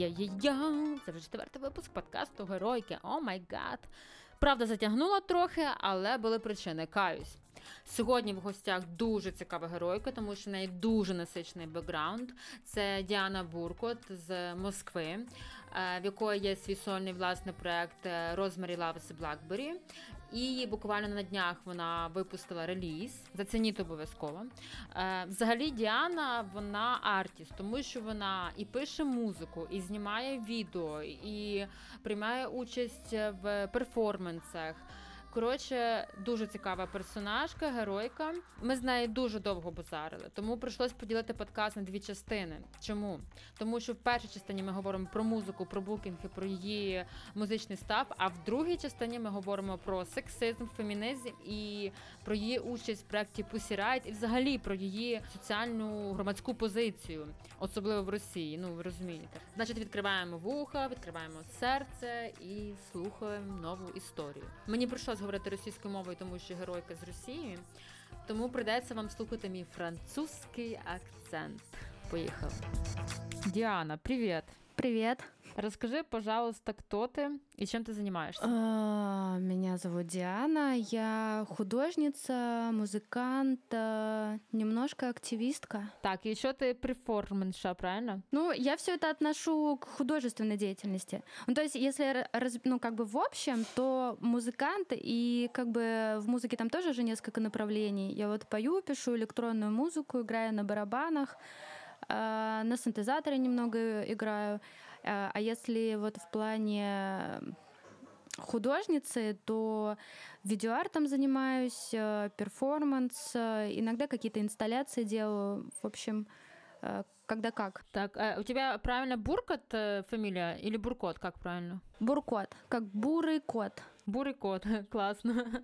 Я-я-я, це вже четвертий випуск подкасту Геройки. О май гад. Правда, затягнула трохи, але були причини. Каюсь. Сьогодні в гостях дуже цікава геройка, тому що в неї дуже насичений бекграунд. Це Діана Буркот з Москви, е, в якої є свій сольний власний проект Rosemary Loves Blackberry. І буквально на днях вона випустила реліз. Зацініть обов'язково. Е, взагалі, Діана вона артіст, тому що вона і пише музику, і знімає відео, і приймає участь в перформансах. Коротше, дуже цікава персонажка, геройка. Ми з нею дуже довго базарили, тому прийшлось поділити подкаст на дві частини. Чому? Тому що в першій частині ми говоримо про музику, про букінги, про її музичний став. А в другій частині ми говоримо про сексизм, фемінізм і про її участь в проєкті Pussy Riot і взагалі про її соціальну громадську позицію, особливо в Росії. Ну ви розумієте. Значить, відкриваємо вуха, відкриваємо серце і слухаємо нову історію. Мені прийшлось говорити російською мовою, тому що геройка з Росії. Тому придеться вам слухати мій французький акцент. Поїхали. Діана, привіт. Привет. Расскажи, пожалуйста, кто ты и чем ты занимаешься? А, меня зовут Диана, я художница, музыкант, немножко активистка. Так, еще ты перформанша, правильно? Ну, я все это отношу к художественной деятельности. Ну, то есть, если, ну, как бы в общем, то музыкант, и как бы в музыке там тоже же несколько направлений. Я вот пою, пишу электронную музыку, играю на барабанах, а, на синтезаторе немного играю. А, а если вот в плане художницы, то видеоартом занимаюсь, э, перформанс, э, иногда какие-то инсталляции делаю. В общем, э, когда как. Так, а у тебя правильно Буркот фамилия или Буркот, как правильно? Буркот, как бурый кот. Бурый кот, классно.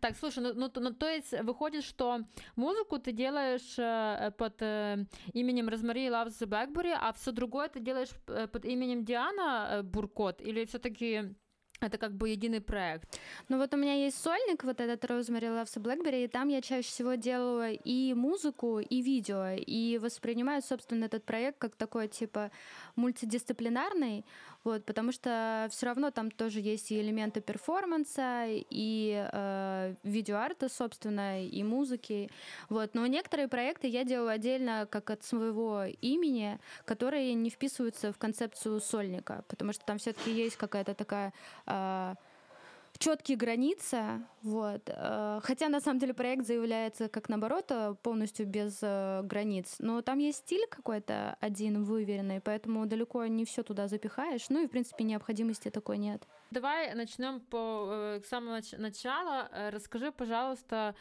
Так, слушай, ну, ну, ну то есть выходит, что музыку ты делаешь э, под э, именем Розмари Loves Blackberry, а все другое ты делаешь э, под именем Диана э, Буркот, или все-таки это как бы единый проект. Ну вот у меня есть сольник, вот этот Rosemary Loves Blackberry, и там я чаще всего делаю и музыку, и видео, и воспринимаю, собственно, этот проект как такой, типа, мультидисциплинарный, вот, потому что все равно там тоже есть и элементы перформанса, и э, видеоарта, собственно, и музыки, вот, но некоторые проекты я делаю отдельно, как от своего имени, которые не вписываются в концепцию сольника, потому что там все-таки есть какая-то такая э, четкие границы, вот. Э, хотя на самом деле проект заявляется как наоборот э, полностью без э, границ, но там есть стиль какой-то один выверенный, поэтому далеко не все туда запихаешь, ну и в принципе необходимости такой нет. Давай начнем по самого начала. Расскажи, пожалуйста,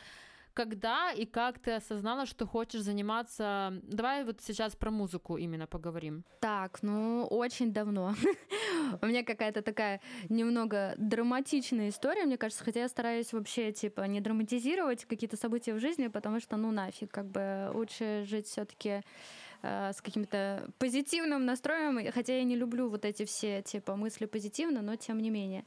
когда и как ты осознала, что хочешь заниматься... Давай вот сейчас про музыку именно поговорим. Так, ну, очень давно. У меня какая-то такая немного драматичная история, мне кажется, хотя я стараюсь вообще, типа, не драматизировать какие-то события в жизни, потому что, ну, нафиг, как бы лучше жить все таки э, с каким-то позитивным настроем, хотя я не люблю вот эти все, типа, мысли позитивно, но тем не менее.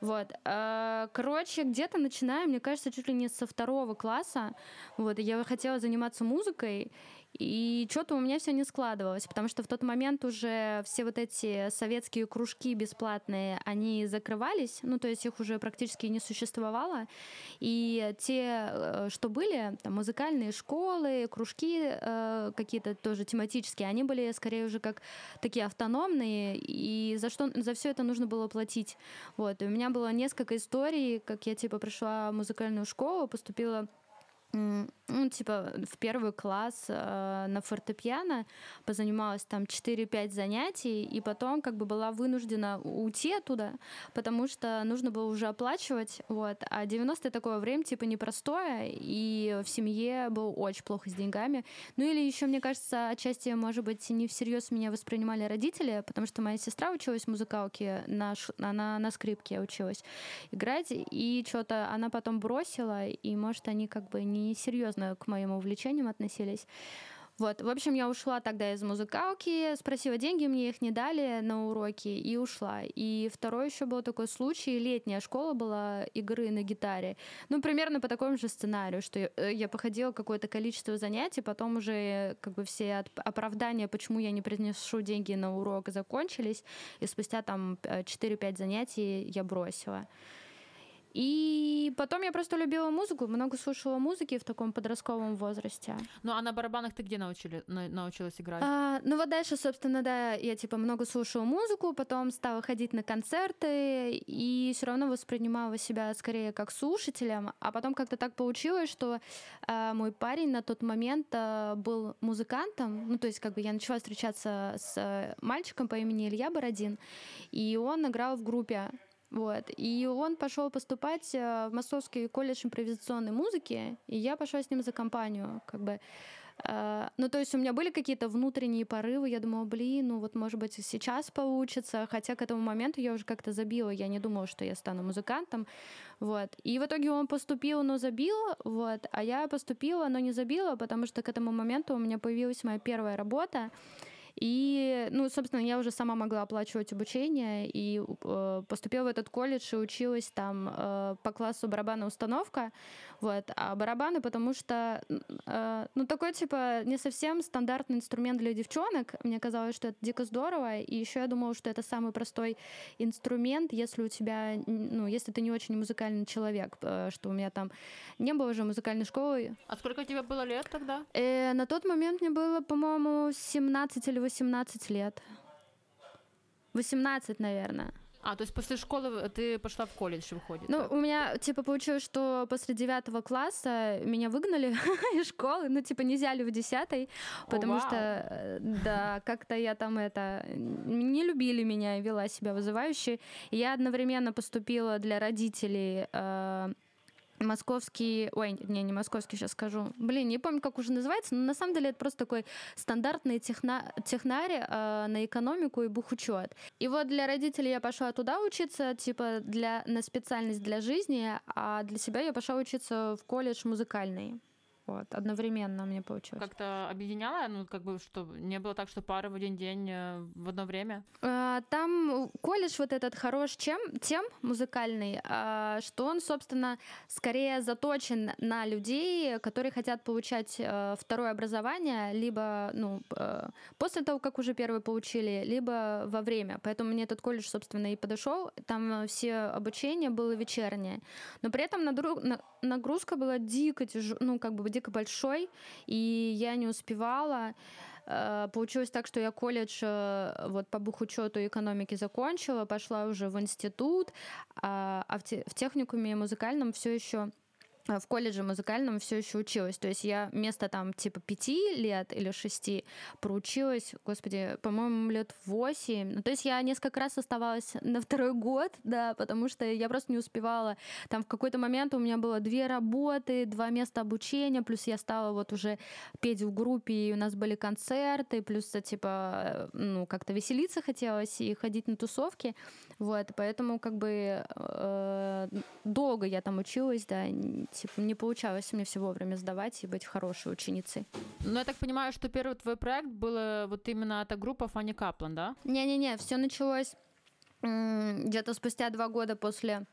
Вот. Э, короче, где-то начиная, мне кажется, чуть ли не со второго класса. Вот, я хотела заниматься музыкой, и что-то у меня все не складывалось, потому что в тот момент уже все вот эти советские кружки бесплатные, они закрывались, ну, то есть их уже практически не существовало. И те, э, что были, там, музыкальные школы, кружки э, какие-то тоже тематические, они были скорее уже как такие автономные, и за что за все это нужно было платить. Вот. И у меня было несколько историй, как я типа пришла в музыкальную школу, поступила ну, типа, в первый класс э, на фортепиано позанималась там 4-5 занятий, и потом как бы была вынуждена уйти оттуда, потому что нужно было уже оплачивать, вот. А 90-е такое время, типа, непростое, и в семье было очень плохо с деньгами. Ну или еще, мне кажется, отчасти, может быть, не всерьез меня воспринимали родители, потому что моя сестра училась в музыкалке, на, она на скрипке училась играть, и что-то она потом бросила, и, может, они как бы не серьезно к моим увлечениям относились. Вот, в общем, я ушла тогда из музыкалки, спросила деньги, мне их не дали на уроки и ушла. И второй еще был такой случай, летняя школа была игры на гитаре. Ну, примерно по такому же сценарию, что я, э, я походила какое-то количество занятий, потом уже как бы все оправдания, почему я не принесу деньги на урок, закончились, и спустя там 4-5 занятий я бросила. И потом я просто любила музыку, много слушала музыки в таком подростковом возрасте. Ну а на барабанах ты где научили, на, научилась играть? А, ну вот дальше, собственно, да, я типа много слушала музыку, потом стала ходить на концерты и все равно воспринимала себя скорее как слушателем. А потом как-то так получилось, что а, мой парень на тот момент а, был музыкантом. Ну то есть как бы я начала встречаться с мальчиком по имени Илья Бородин, и он играл в группе вот. И он пошел поступать э, в Московский колледж импровизационной музыки, и я пошла с ним за компанию, как бы. Э, ну, то есть у меня были какие-то внутренние порывы, я думала, блин, ну вот, может быть, сейчас получится, хотя к этому моменту я уже как-то забила, я не думала, что я стану музыкантом, вот. И в итоге он поступил, но забил, вот, а я поступила, но не забила, потому что к этому моменту у меня появилась моя первая работа, и, ну, собственно, я уже сама могла оплачивать обучение и э, поступила в этот колледж и училась там э, по классу барабанная установка. Вот. А барабаны, потому что, э, ну, такой, типа, не совсем стандартный инструмент для девчонок. Мне казалось, что это дико здорово. И еще я думала, что это самый простой инструмент, если у тебя, ну, если ты не очень музыкальный человек, э, что у меня там не было уже музыкальной школы. А сколько тебе было лет тогда? Э, на тот момент мне было, по-моему, 17 или 18 лет. 18, наверное. А, то есть после школы ты пошла в колледж, выходит? Ну, так? у меня, типа, получилось, что после девятого класса меня выгнали из школы, ну, типа, не взяли в десятый, потому О, что, э, да, как-то я там это... Не любили меня вела себя вызывающе. Я одновременно поступила для родителей э, московский, ой, не, не московский, сейчас скажу. Блин, не помню, как уже называется, но на самом деле это просто такой стандартный техна, технарь э, на экономику и бухучет. И вот для родителей я пошла туда учиться, типа для, на специальность для жизни, а для себя я пошла учиться в колледж музыкальный. Вот, одновременно мне получилось. Как-то объединяла, ну, как бы, что не было так, что пары в один день э, в одно время? А, там колледж вот этот хорош чем, тем музыкальный, а, что он, собственно, скорее заточен на людей, которые хотят получать э, второе образование, либо, ну, э, после того, как уже первое получили, либо во время. Поэтому мне этот колледж, собственно, и подошел. Там все обучение было вечернее. Но при этом нагрузка была дико тяжелая, ну, как бы дико большой, и я не успевала. Э, получилось так, что я колледж э, вот по бухучету и экономике закончила, пошла уже в институт, а, а в техникуме музыкальном все еще в колледже музыкальном все еще училась. То есть я вместо там типа пяти лет или шести проучилась, господи, по-моему, лет восемь. Ну, то есть я несколько раз оставалась на второй год, да, потому что я просто не успевала. Там в какой-то момент у меня было две работы, два места обучения, плюс я стала вот уже петь в группе, и у нас были концерты, плюс э, типа, ну, как-то веселиться хотелось и ходить на тусовки. Вот, поэтому как бы э, долго я там училась, да, типа не получалось мне все вовремя сдавать и быть хорошей ученицей. Ну, я так понимаю, что первый твой проект был вот именно эта группа Фанни Каплан, да? Не-не-не, все началось где-то спустя два года после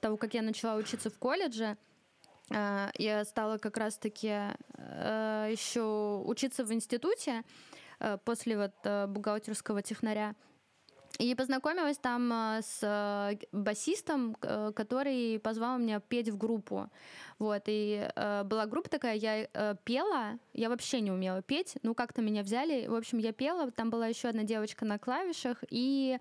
того, как я начала учиться в колледже. Э, я стала как раз-таки э, еще учиться в институте э, после вот бухгалтерского технаря. И познакомилась там э, с э, басистом, э, который позвал меня петь в группу. Вот, и э, была группа такая, я э, пела, я вообще не умела петь, ну как-то меня взяли, в общем, я пела, там была еще одна девочка на клавишах, и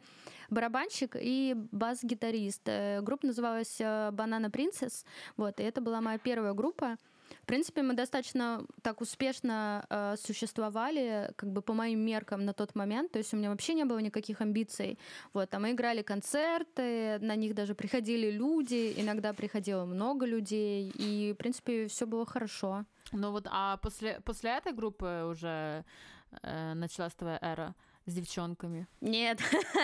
барабанщик, и бас-гитарист. Группа называлась «Банана Принцесс», вот, и это была моя первая группа. В принципе, мы достаточно так успешно э, существовали, как бы по моим меркам на тот момент. То есть у меня вообще не было никаких амбиций. Вот, а мы играли концерты, на них даже приходили люди, иногда приходило много людей, и, в принципе, все было хорошо. Ну вот, а после, после этой группы уже э, началась твоя эра с девчонками? Нет.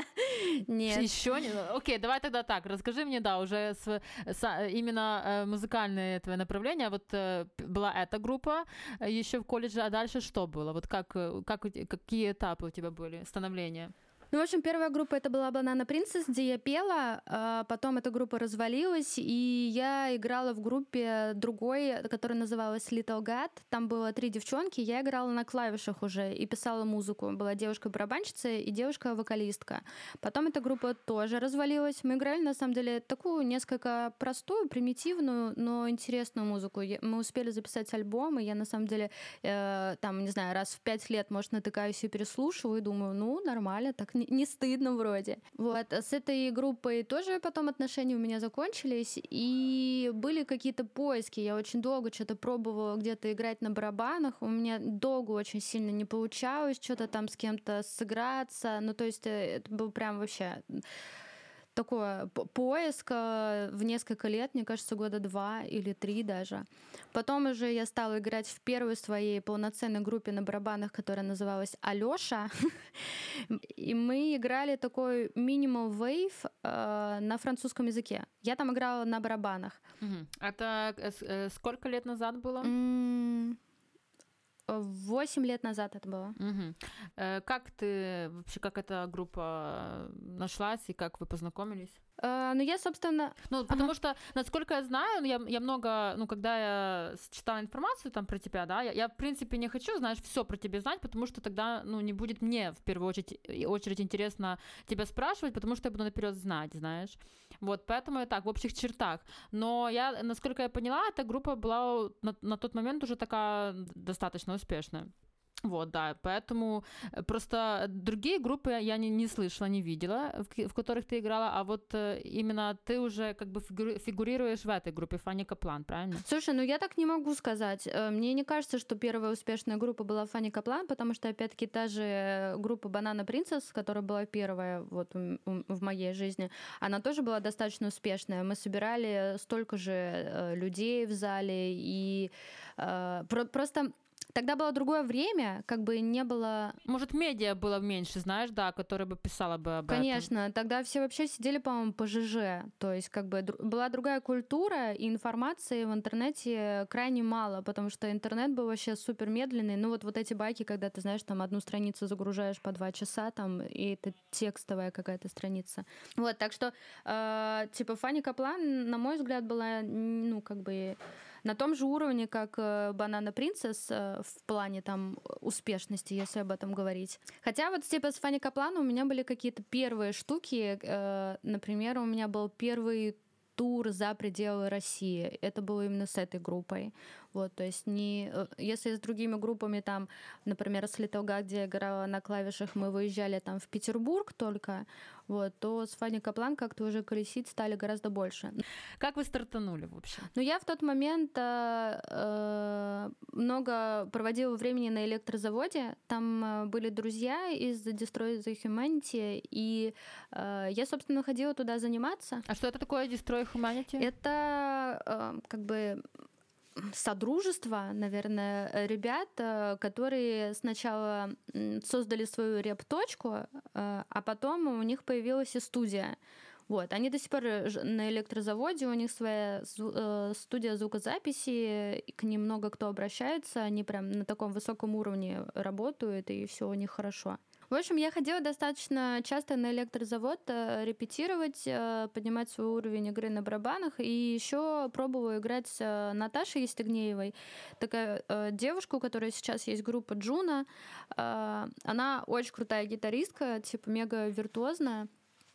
Нет. Еще не? Окей, давай тогда так. Расскажи мне, да, уже с, с, именно э, музыкальное твое направление. Вот э, была эта группа э, еще в колледже, а дальше что было? Вот как, как, какие этапы у тебя были становления? Ну, в общем, первая группа это была Banana Princess, где я пела, а потом эта группа развалилась, и я играла в группе другой, которая называлась Little God. Там было три девчонки, я играла на клавишах уже и писала музыку. Была девушка-барабанщица и девушка-вокалистка. Потом эта группа тоже развалилась. Мы играли, на самом деле, такую несколько простую, примитивную, но интересную музыку. Мы успели записать альбом, и я, на самом деле, э, там, не знаю, раз в пять лет, может, натыкаюсь и переслушиваю, и думаю, ну, нормально, так не, не стыдно вроде. Вот. С этой группой тоже потом отношения у меня закончились, и были какие-то поиски. Я очень долго что-то пробовала где-то играть на барабанах. У меня долго очень сильно не получалось что-то там с кем-то сыграться. Ну, то есть э, это был прям вообще такое поиск в несколько лет, мне кажется, года два или три даже. Потом уже я стала играть в первой своей полноценной группе на барабанах, которая называлась Алёша. И мы играли такой минимал вейв э, на французском языке. Я там играла на барабанах. Это э, э, сколько лет назад было? Восемь лет назад это было. Угу. Как ты вообще, как эта группа нашлась и как вы познакомились? Uh, ну, я, собственно... Ну, ага. потому что, насколько я знаю, я, я много, ну, когда я читала информацию там про тебя, да, я, я, в принципе, не хочу, знаешь, все про тебя знать, потому что тогда, ну, не будет мне, в первую очередь, очередь интересно тебя спрашивать, потому что я буду наперед знать, знаешь. Вот, поэтому я так, в общих чертах. Но я, насколько я поняла, эта группа была на, на тот момент уже такая достаточно успешная. Вот, да, поэтому э, просто другие группы я не, не слышала, не видела, в, в которых ты играла, а вот э, именно ты уже как бы фигурируешь в этой группе, Фанни Каплан, правильно? Слушай, ну я так не могу сказать. Э, мне не кажется, что первая успешная группа была Фанни Каплан, потому что, опять-таки, та же группа Банана Принцесс, которая была первая вот в моей жизни, она тоже была достаточно успешная. Мы собирали столько же людей в зале, и просто Тогда было другое время, как бы не было... Может, медиа было меньше, знаешь, да, которая бы писала бы об Конечно, этом. тогда все вообще сидели, по-моему, по ЖЖ. То есть, как бы была другая культура, и информации в интернете крайне мало, потому что интернет был вообще супер медленный. Ну, вот, вот эти байки, когда ты, знаешь, там одну страницу загружаешь по два часа, там, и это текстовая какая-то страница. Вот, так что, э, типа, Фанни Каплан, на мой взгляд, была, ну, как бы на том же уровне, как Банана э, Принцесс э, в плане там успешности, если об этом говорить. Хотя вот типа с Фанни Каплана у меня были какие-то первые штуки. Э, например, у меня был первый тур за пределы России. Это было именно с этой группой. Вот, то есть не, э, если с другими группами там, например, с Литолга, где я играла на клавишах, мы выезжали там в Петербург только, вот, то с Фанни Каплан как-то уже колесить стали гораздо больше. Как вы стартанули вообще? Ну, я в тот момент э, э, много проводила времени на электрозаводе. Там э, были друзья из Destroy the Humanity, и э, я, собственно, ходила туда заниматься. А что это такое Destroy Humanity? Это э, как бы содружество, наверное, ребят, э, которые сначала создали свою реп-точку, э, а потом у них появилась и студия. Вот, они до сих пор на электрозаводе, у них своя э, студия звукозаписи, к ним много кто обращается, они прям на таком высоком уровне работают, и все у них хорошо. В общем, я ходила достаточно часто на электрозавод э, репетировать, э, поднимать свой уровень игры на барабанах, и еще пробовала играть с э, Наташей Естегнеевой, такая девушка, у которой сейчас есть группа Джуна. Она очень крутая гитаристка, типа мега виртуозная.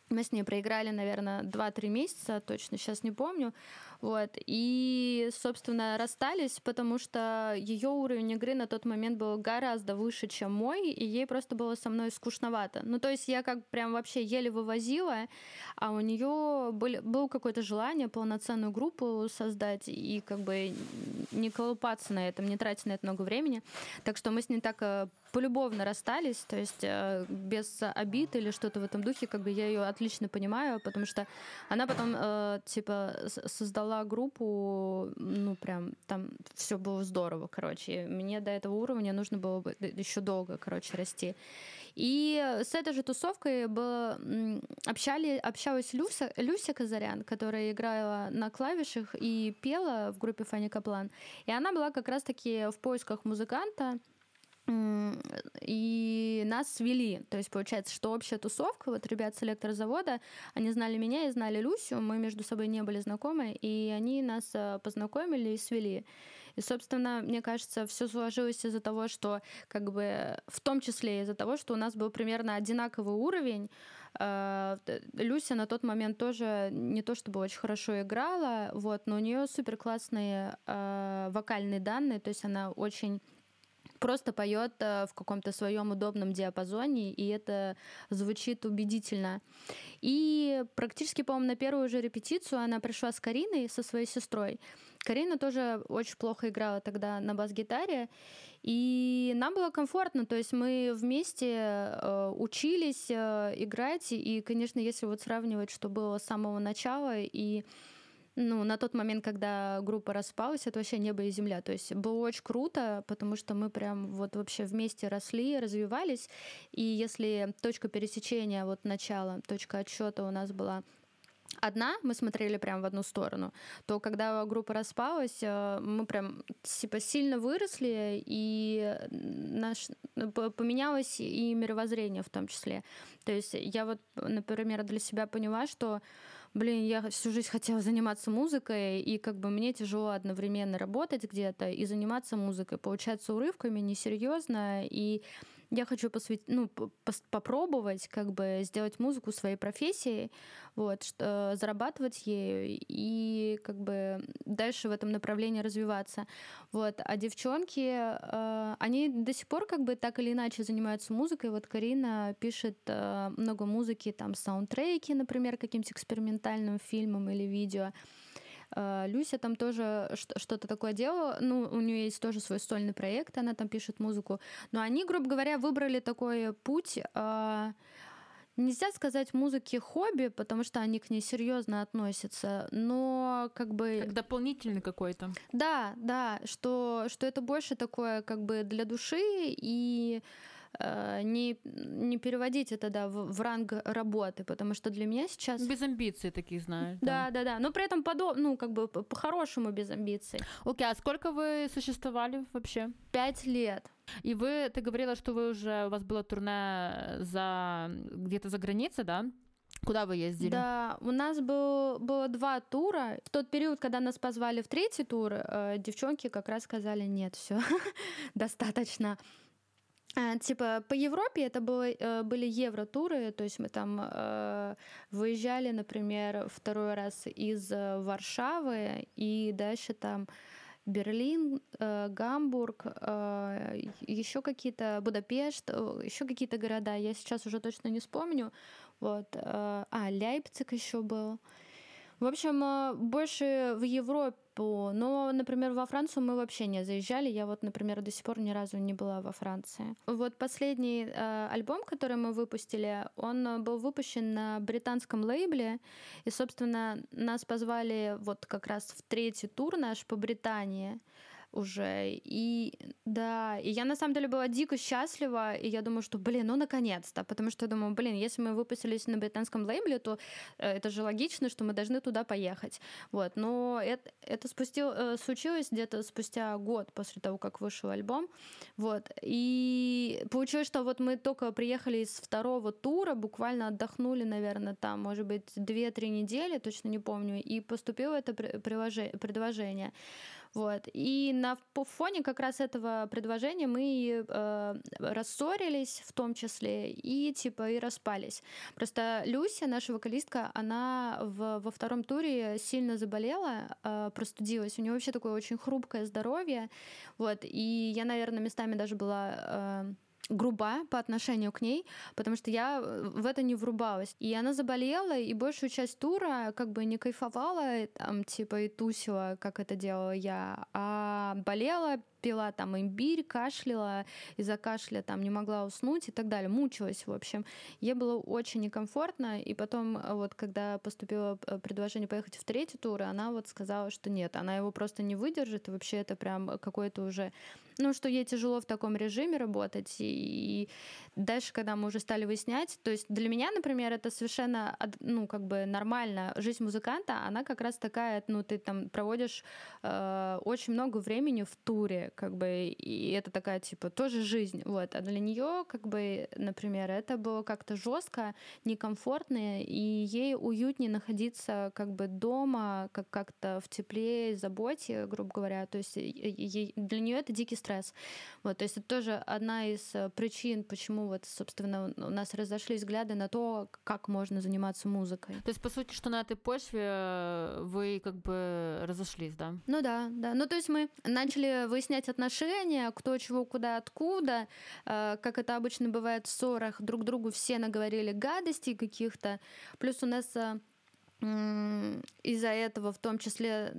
Мы с ней проиграли, наверное, 2-3 месяца, точно сейчас не помню. Вот. И, собственно, расстались, потому что ее уровень игры на тот момент был гораздо выше, чем мой, и ей просто было со мной скучновато. Ну, то есть я как прям вообще еле вывозила, а у нее были, было какое-то желание полноценную группу создать и как бы не колупаться на этом, не тратить на это много времени. Так что мы с ней так э, полюбовно расстались, то есть э, без обид или что-то в этом духе, как бы я ее отлично понимаю, потому что она потом э, типа создала создала группу, ну прям там все было здорово, короче. Мне до этого уровня нужно было бы еще долго, короче, расти. И с этой же тусовкой было, общали, общалась Люся, Люся Казарян, которая играла на клавишах и пела в группе Фанни Каплан. И она была как раз-таки в поисках музыканта, и нас свели. То есть получается, что общая тусовка, вот ребят с электрозавода, они знали меня и знали Люсю, мы между собой не были знакомы, и они нас э, познакомили и свели. И, собственно, мне кажется, все сложилось из-за того, что, как бы, в том числе из-за того, что у нас был примерно одинаковый уровень. Э, Люся на тот момент тоже не то чтобы очень хорошо играла, вот, но у нее супер классные э, вокальные данные, то есть она очень просто поет э, в каком-то своем удобном диапазоне, и это звучит убедительно. И практически, по-моему, на первую же репетицию она пришла с Кариной, со своей сестрой. Карина тоже очень плохо играла тогда на бас-гитаре, и нам было комфортно, то есть мы вместе э, учились э, играть, и, конечно, если вот сравнивать, что было с самого начала и ну, на тот момент, когда группа распалась, это вообще небо и земля. То есть было очень круто, потому что мы прям вот вообще вместе росли, развивались. И если точка пересечения, вот начало, точка отсчета у нас была одна, мы смотрели прям в одну сторону, то когда группа распалась, э, мы прям типа сильно выросли, и наш, поменялось и мировоззрение в том числе. То есть я вот, например, для себя поняла, что блин, я всю жизнь хотела заниматься музыкой, и как бы мне тяжело одновременно работать где-то и заниматься музыкой. Получается урывками, несерьезно, и я хочу посвятить, ну, попробовать как бы сделать музыку своей профессией, вот, что, зарабатывать ею и как бы дальше в этом направлении развиваться. Вот. А девчонки, э, они до сих пор как бы так или иначе занимаются музыкой. Вот Карина пишет э, много музыки, там, саундтреки, например, каким-то экспериментальным фильмом или видео. Э, Люся там тоже что-то такое делала. Ну, у нее есть тоже свой стольный проект, она там пишет музыку. Но они, грубо говоря, выбрали такой путь. Э, нельзя сказать музыке хобби, потому что они к ней серьезно относятся, но как бы... Как дополнительный какой-то. Да, да, что, что это больше такое как бы для души и не, не переводить это да, в, в ранг работы, потому что для меня сейчас... Без амбиций таких, знаешь. Да, да, да, да. Но при этом подо... ну, как бы по-хорошему без амбиций. Окей, а сколько вы существовали вообще? Пять лет. И вы, ты говорила, что вы уже, у вас было турне за где-то за границей, да? Куда вы ездили? Да, у нас был, было два тура. В тот период, когда нас позвали в третий тур, э, девчонки как раз сказали, нет, все, достаточно. А, типа по Европе это было, э, были евротуры, то есть мы там э, выезжали, например, второй раз из э, Варшавы и дальше там Берлин, э, Гамбург, э, еще какие-то Будапешт, еще какие-то города. Я сейчас уже точно не вспомню. Вот, э, а Лейпциг еще был. В общем, э, больше в Европу. Но, например, во Францию мы вообще не заезжали. Я вот, например, до сих пор ни разу не была во Франции. Вот последний э, альбом, который мы выпустили, он был выпущен на британском лейбле. И, собственно, нас позвали вот как раз в третий тур наш по Британии уже. И да, и я на самом деле была дико счастлива, и я думаю, что, блин, ну наконец-то, потому что я думаю, блин, если мы выпустились на британском лейбле, то э, это же логично, что мы должны туда поехать. Вот, но это, это спустил, э, случилось где-то спустя год после того, как вышел альбом. Вот, и получилось, что вот мы только приехали из второго тура, буквально отдохнули, наверное, там, может быть, 2-3 недели, точно не помню, и поступило это предложение. Вот. И на фоне как раз этого предложения мы э, рассорились в том числе и типа и распались. Просто Люся, наша вокалистка, она в, во втором туре сильно заболела, э, простудилась. У нее вообще такое очень хрупкое здоровье. Вот. И я, наверное, местами даже была... Э, груба по отношению к ней, потому что я э, в это не врубалась. И она заболела, и большую часть тура как бы не кайфовала, там, типа, и тусила, как это делала я, а болела пила там имбирь, кашляла, из-за кашля там не могла уснуть и так далее, мучилась, в общем. Ей было очень некомфортно, и потом э, вот, когда поступило э, предложение поехать в третий тур, она вот сказала, что нет, она его просто не выдержит, и вообще это прям какой-то уже ну, что ей тяжело в таком режиме работать. И дальше, когда мы уже стали выяснять, то есть для меня, например, это совершенно, ну, как бы нормально. Жизнь музыканта, она как раз такая, ну, ты там проводишь э, очень много времени в туре, как бы, и это такая, типа, тоже жизнь, вот. А для нее, как бы, например, это было как-то жестко, некомфортно, и ей уютнее находиться, как бы, дома, как как-то в тепле, заботе, грубо говоря. То есть ей, для нее это дикий стресс. Вот, то есть это тоже одна из э, причин, почему вот, собственно, у нас разошлись взгляды на то, как можно заниматься музыкой. То есть, по сути, что на этой почве э, вы как бы разошлись, да? Ну да, да. Ну то есть мы начали выяснять отношения, кто чего, куда, откуда. Э, как это обычно бывает в ссорах, друг другу все наговорили гадостей каких-то. Плюс у нас из-за этого в том числе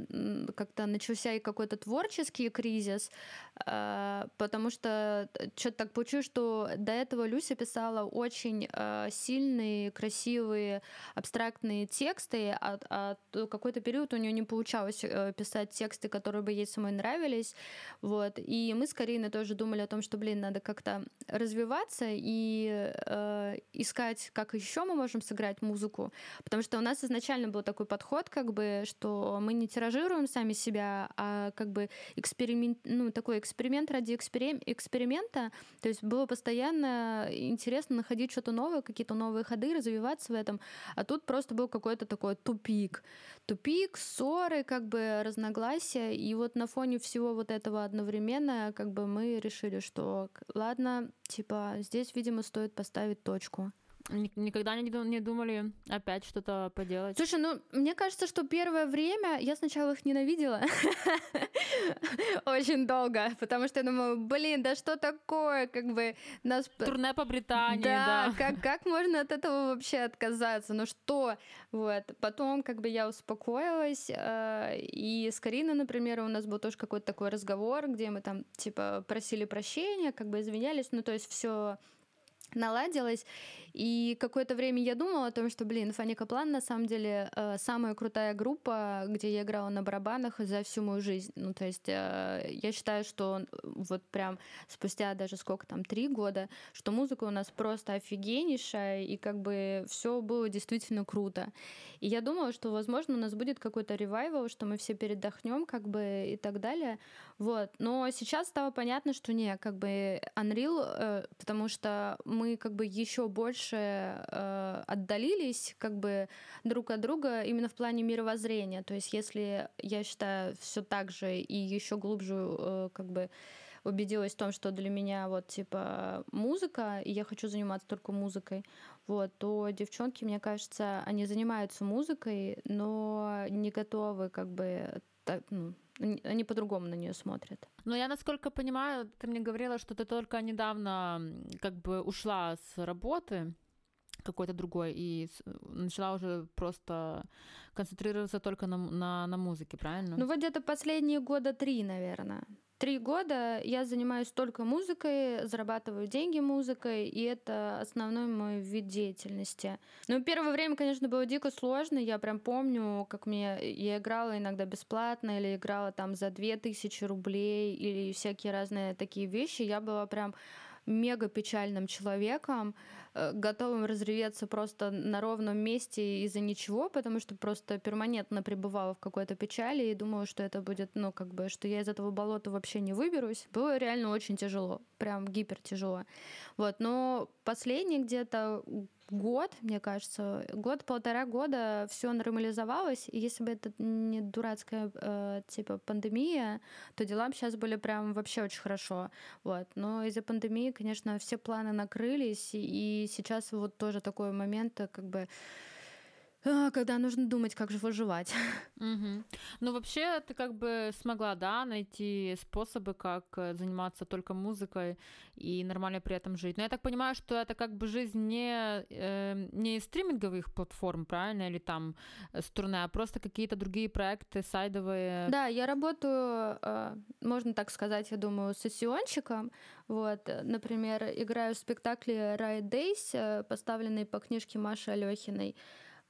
как-то начался и какой-то творческий кризис, потому что что-то так получилось, что до этого Люся писала очень а, сильные, красивые, абстрактные тексты, а, а какой-то период у нее не получалось э, писать тексты, которые бы ей самой нравились, вот, и мы с Кариной тоже думали о том, что, блин, надо как-то развиваться и э, искать, как еще мы можем сыграть музыку, потому что у нас изначально был такой подход, как бы, что мы не тиражируем сами себя, а как бы эксперимент, ну, такой эксперимент ради эксперимента. То есть было постоянно интересно находить что-то новое, какие-то новые ходы, развиваться в этом. А тут просто был какой-то такой тупик. Тупик, ссоры, как бы разногласия. И вот на фоне всего вот этого одновременно как бы мы решили, что ладно, типа здесь, видимо, стоит поставить точку. Никогда не, думали опять что-то поделать? Слушай, ну, мне кажется, что первое время я сначала их ненавидела очень долго, потому что я думала, блин, да что такое, как бы нас... Турне по Британии, да. да. Как, как можно от этого вообще отказаться? Ну что? Вот. Потом как бы я успокоилась, э, и с Кариной, например, у нас был тоже какой-то такой разговор, где мы там, типа, просили прощения, как бы извинялись, ну то есть все наладилось. И какое-то время я думала о том, что, блин, Фанни Каплан на самом деле э, самая крутая группа, где я играла на барабанах за всю мою жизнь. Ну, то есть э, я считаю, что вот прям спустя даже сколько там, три года, что музыка у нас просто офигеннейшая, и как бы все было действительно круто. И я думала, что, возможно, у нас будет какой-то ревайвал, что мы все передохнем, как бы и так далее. Вот. Но сейчас стало понятно, что не, как бы Unreal, э, потому что мы как бы еще больше больше э, отдалились как бы друг от друга именно в плане мировоззрения. То есть если я считаю все так же и еще глубже э, как бы убедилась в том, что для меня вот типа музыка, и я хочу заниматься только музыкой, вот, то девчонки, мне кажется, они занимаются музыкой, но не готовы как бы так, ну, они по-другому на нее смотрят. Ну, я насколько понимаю, ты мне говорила, что ты только недавно как бы ушла с работы какой-то другой и начала уже просто концентрироваться только на, на, на музыке, правильно? Ну, вот где-то последние года три, наверное. Три года я занимаюсь только музыкой, зарабатываю деньги музыкой, и это основной мой вид деятельности. Ну, первое время, конечно, было дико сложно. Я прям помню, как мне я играла иногда бесплатно или играла там за две тысячи рублей или всякие разные такие вещи. Я была прям мега печальным человеком, готовым разреветься просто на ровном месте из-за ничего, потому что просто перманентно пребывала в какой-то печали и думала, что это будет, ну, как бы, что я из этого болота вообще не выберусь. Было реально очень тяжело, прям гипер тяжело. Вот, но последний где-то год, мне кажется, год-полтора года все нормализовалось, и если бы это не дурацкая э, типа пандемия, то дела бы сейчас были прям вообще очень хорошо, вот. Но из-за пандемии, конечно, все планы накрылись, и сейчас вот тоже такой момент, как бы когда нужно думать, как же выживать. Угу. Ну, вообще, ты как бы смогла, да, найти способы, как э, заниматься только музыкой и нормально при этом жить. Но я так понимаю, что это как бы жизнь не, э, не из стриминговых платформ, правильно, или там э, с турне, а просто какие-то другие проекты сайдовые. Да, я работаю, э, можно так сказать, я думаю, сессионщиком. Вот, например, играю в спектакле Riot Days, поставленный по книжке Маши Алехиной.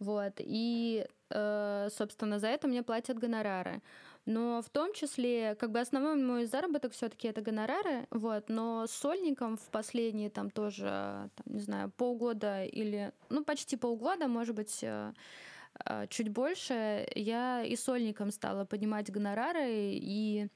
Вот. И, э, собственно, за это мне платят гонорары. Но в том числе, как бы основной мой заработок все-таки это гонорары, вот, но с сольником в последние там тоже, там, не знаю, полгода или, ну, почти полгода, может быть, э, э, чуть больше, я и сольником стала поднимать гонорары, и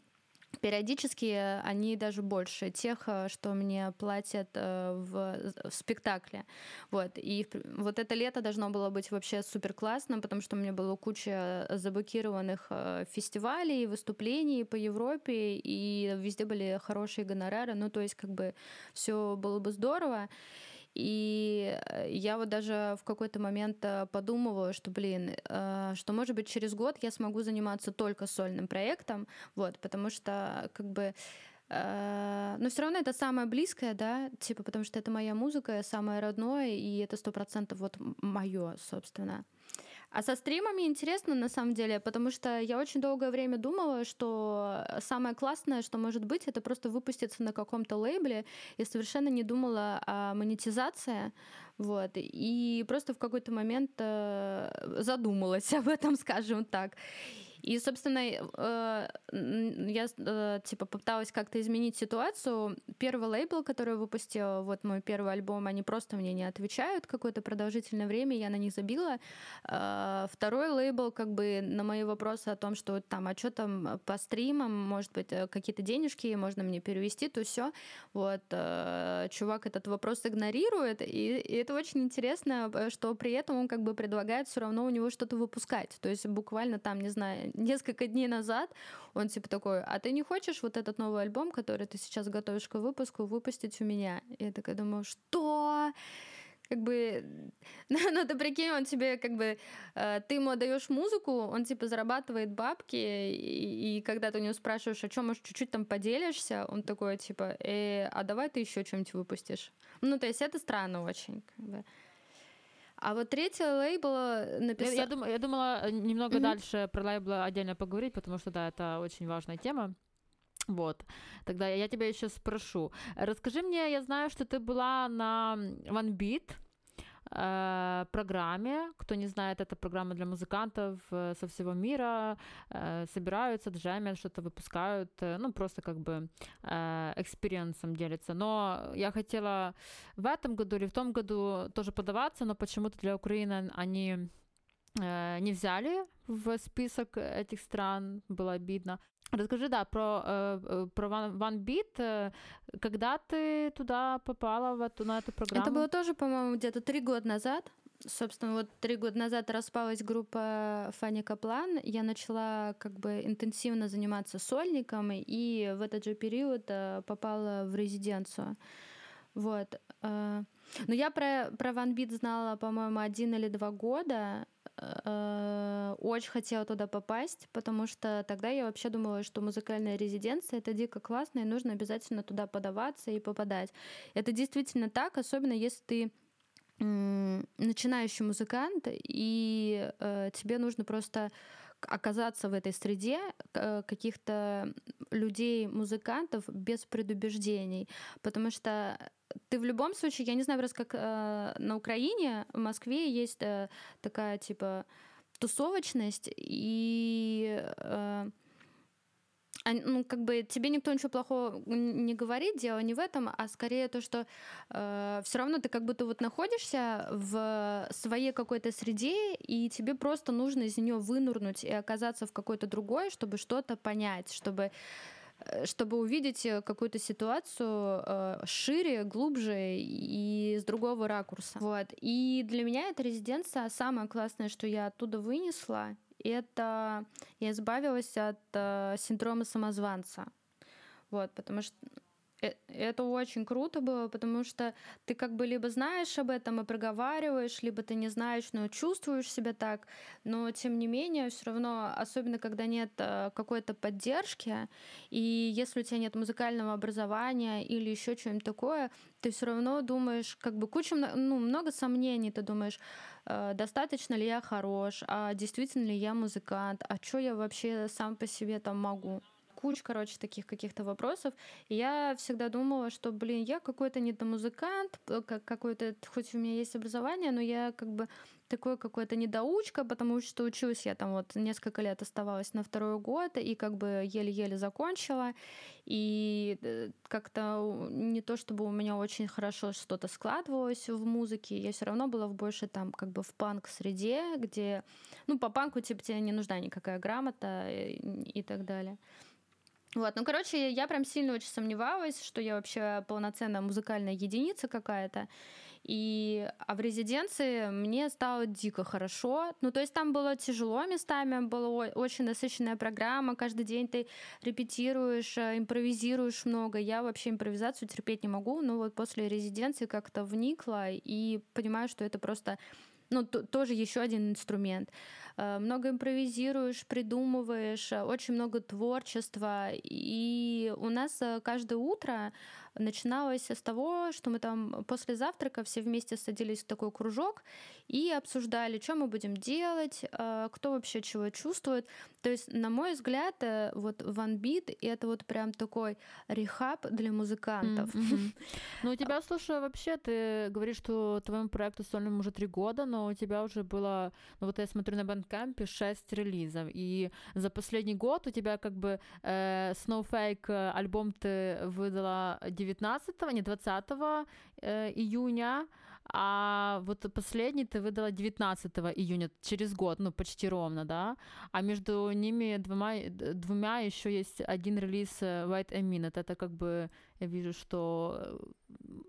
Периодически они даже больше тех, э, что мне платят э, в, в спектакле. Вот. И вот это лето должно было быть вообще супер классным, потому что у меня было куча заблокированных э, фестивалей, выступлений по Европе, и везде были хорошие гонорары. Ну, то есть, как бы все было бы здорово. И э, я вот даже в какой-то момент э, подумывала, что, блин, э, что, может быть, через год я смогу заниматься только сольным проектом, вот, потому что, как бы, но все равно это самое близкое, да, типа, потому что это моя музыка, самое родное, и это сто процентов вот мое, собственно. А со стримами интересно, на самом деле, потому что я очень долгое время думала, что самое классное, что может быть, это просто выпуститься на каком-то лейбле, и совершенно не думала о монетизации, вот, и просто в какой-то момент э, задумалась об этом, скажем так. И, собственно, э, я э, типа попыталась как-то изменить ситуацию. Первый лейбл, который выпустил, вот мой первый альбом, они просто мне не отвечают какое-то продолжительное время, я на них забила. Э, второй лейбл, как бы на мои вопросы о том, что там, а что там по стримам, может быть, какие-то денежки можно мне перевести, то все. Вот, чувак этот вопрос игнорирует, и, и это очень интересно, что при этом он как бы предлагает все равно у него что-то выпускать. То есть буквально там, не знаю, несколько дней назад он типа такой, а ты не хочешь вот этот новый альбом, который ты сейчас готовишь к выпуску, выпустить у меня? Я такая думаю, что? как бы, ну, ну ты прикинь, он тебе как бы, э, ты ему отдаешь музыку, он типа зарабатывает бабки, и, и когда ты у него спрашиваешь, о чем, может, чуть-чуть там поделишься, он такой типа, э, а давай ты еще что-нибудь выпустишь. Ну, то есть это странно очень. Как бы. А вот третий лейбл написал... Я, я, дум, я думала э, немного mm-hmm. дальше про лейбл отдельно поговорить, потому что, да, это очень важная тема. Вот, тогда я тебя еще спрошу. Расскажи мне, я знаю, что ты была на OneBeat, Э, программе. Кто не знает, это программа для музыкантов э, со всего мира. Э, собираются, джамят, что-то выпускают. Ну, просто как бы experience ом делятся. Но я хотела в этом году или в том году тоже подаваться, но почему-то для Украины они не взяли в список этих стран, было обидно. Расскажи, да, про, э, про One, One Beat. Э, когда ты туда попала, в эту, на эту программу? Это было тоже, по-моему, где-то три года назад. Собственно, вот три года назад распалась группа Фанни Каплан. Я начала как бы интенсивно заниматься сольником, и в этот же период э, попала в резиденцию. Вот. Но я про, про One Beat знала, по-моему, один или два года. Э, очень хотела туда попасть, потому что тогда я вообще думала, что музыкальная резиденция это дико классно, и нужно обязательно туда подаваться и попадать. Это действительно так, особенно если ты начинающий музыкант, и э, тебе нужно просто оказаться в этой среде э, каких-то людей, музыкантов без предубеждений, потому что ты в любом случае, я не знаю, раз как э, на Украине, в Москве есть э, такая типа тусовочность и э, ну, как бы тебе никто ничего плохого не говорит, дело не в этом, а скорее то, что э, все равно ты как будто вот находишься в своей какой-то среде, и тебе просто нужно из нее вынурнуть и оказаться в какой-то другой, чтобы что-то понять, чтобы Э, чтобы увидеть э, какую-то ситуацию э, шире, глубже и с другого ракурса. Вот. И для меня эта резиденция самое классное, что я оттуда вынесла, это я избавилась от синдрома самозванца. Вот, потому что Э, это очень круто было, потому что ты как бы либо знаешь об этом и проговариваешь, либо ты не знаешь, но чувствуешь себя так. Но тем не менее, все равно, особенно когда нет э, какой-то поддержки, и если у тебя нет музыкального образования или еще что-нибудь такое, ты все равно думаешь, как бы куча, ну, много сомнений, ты думаешь, э, достаточно ли я хорош, а действительно ли я музыкант, а что я вообще сам по себе там могу куча, короче, таких каких-то вопросов. И я всегда думала, что, блин, я какой-то не музыкант, как какой-то, хоть у меня есть образование, но я как бы такой какой-то недоучка, потому что училась я там вот несколько лет оставалась на второй год и как бы еле-еле закончила. И э, как-то не то, чтобы у меня очень хорошо что-то складывалось в музыке, я все равно была в больше там как бы в панк-среде, где, ну, по панку типа тебе не нужна никакая грамота и, э, и так далее. Вот, ну, короче, я прям сильно очень сомневалась, что я вообще полноценная музыкальная единица какая-то. И, а в резиденции мне стало дико хорошо. Ну, то есть там было тяжело местами, была очень насыщенная программа. Каждый день ты репетируешь, э, импровизируешь много. Я вообще импровизацию терпеть не могу. Но вот после резиденции как-то вникла и понимаю, что это просто ну, тоже еще один инструмент. Э, много импровизируешь, придумываешь, э, очень много творчества. И у нас э, каждое утро начиналось с того, что мы там после завтрака все вместе садились в такой кружок и обсуждали, что мы будем делать, кто вообще чего чувствует. То есть, на мой взгляд, вот One Beat — это вот прям такой рехаб для музыкантов. Mm-hmm. Ну, у тебя, слушай, вообще ты говоришь, что твоему проекту сольному уже три года, но у тебя уже было, ну вот я смотрю на Bandcamp, 6 релизов, и за последний год у тебя как бы э, Snowfake э, альбом ты выдала 19 не 20 э, июня, а вот последний ты выдала 19 июня, через год, ну, почти ровно, да? А между ними двумя, двумя еще есть один релиз э, White A Minute. Это как бы, я вижу, что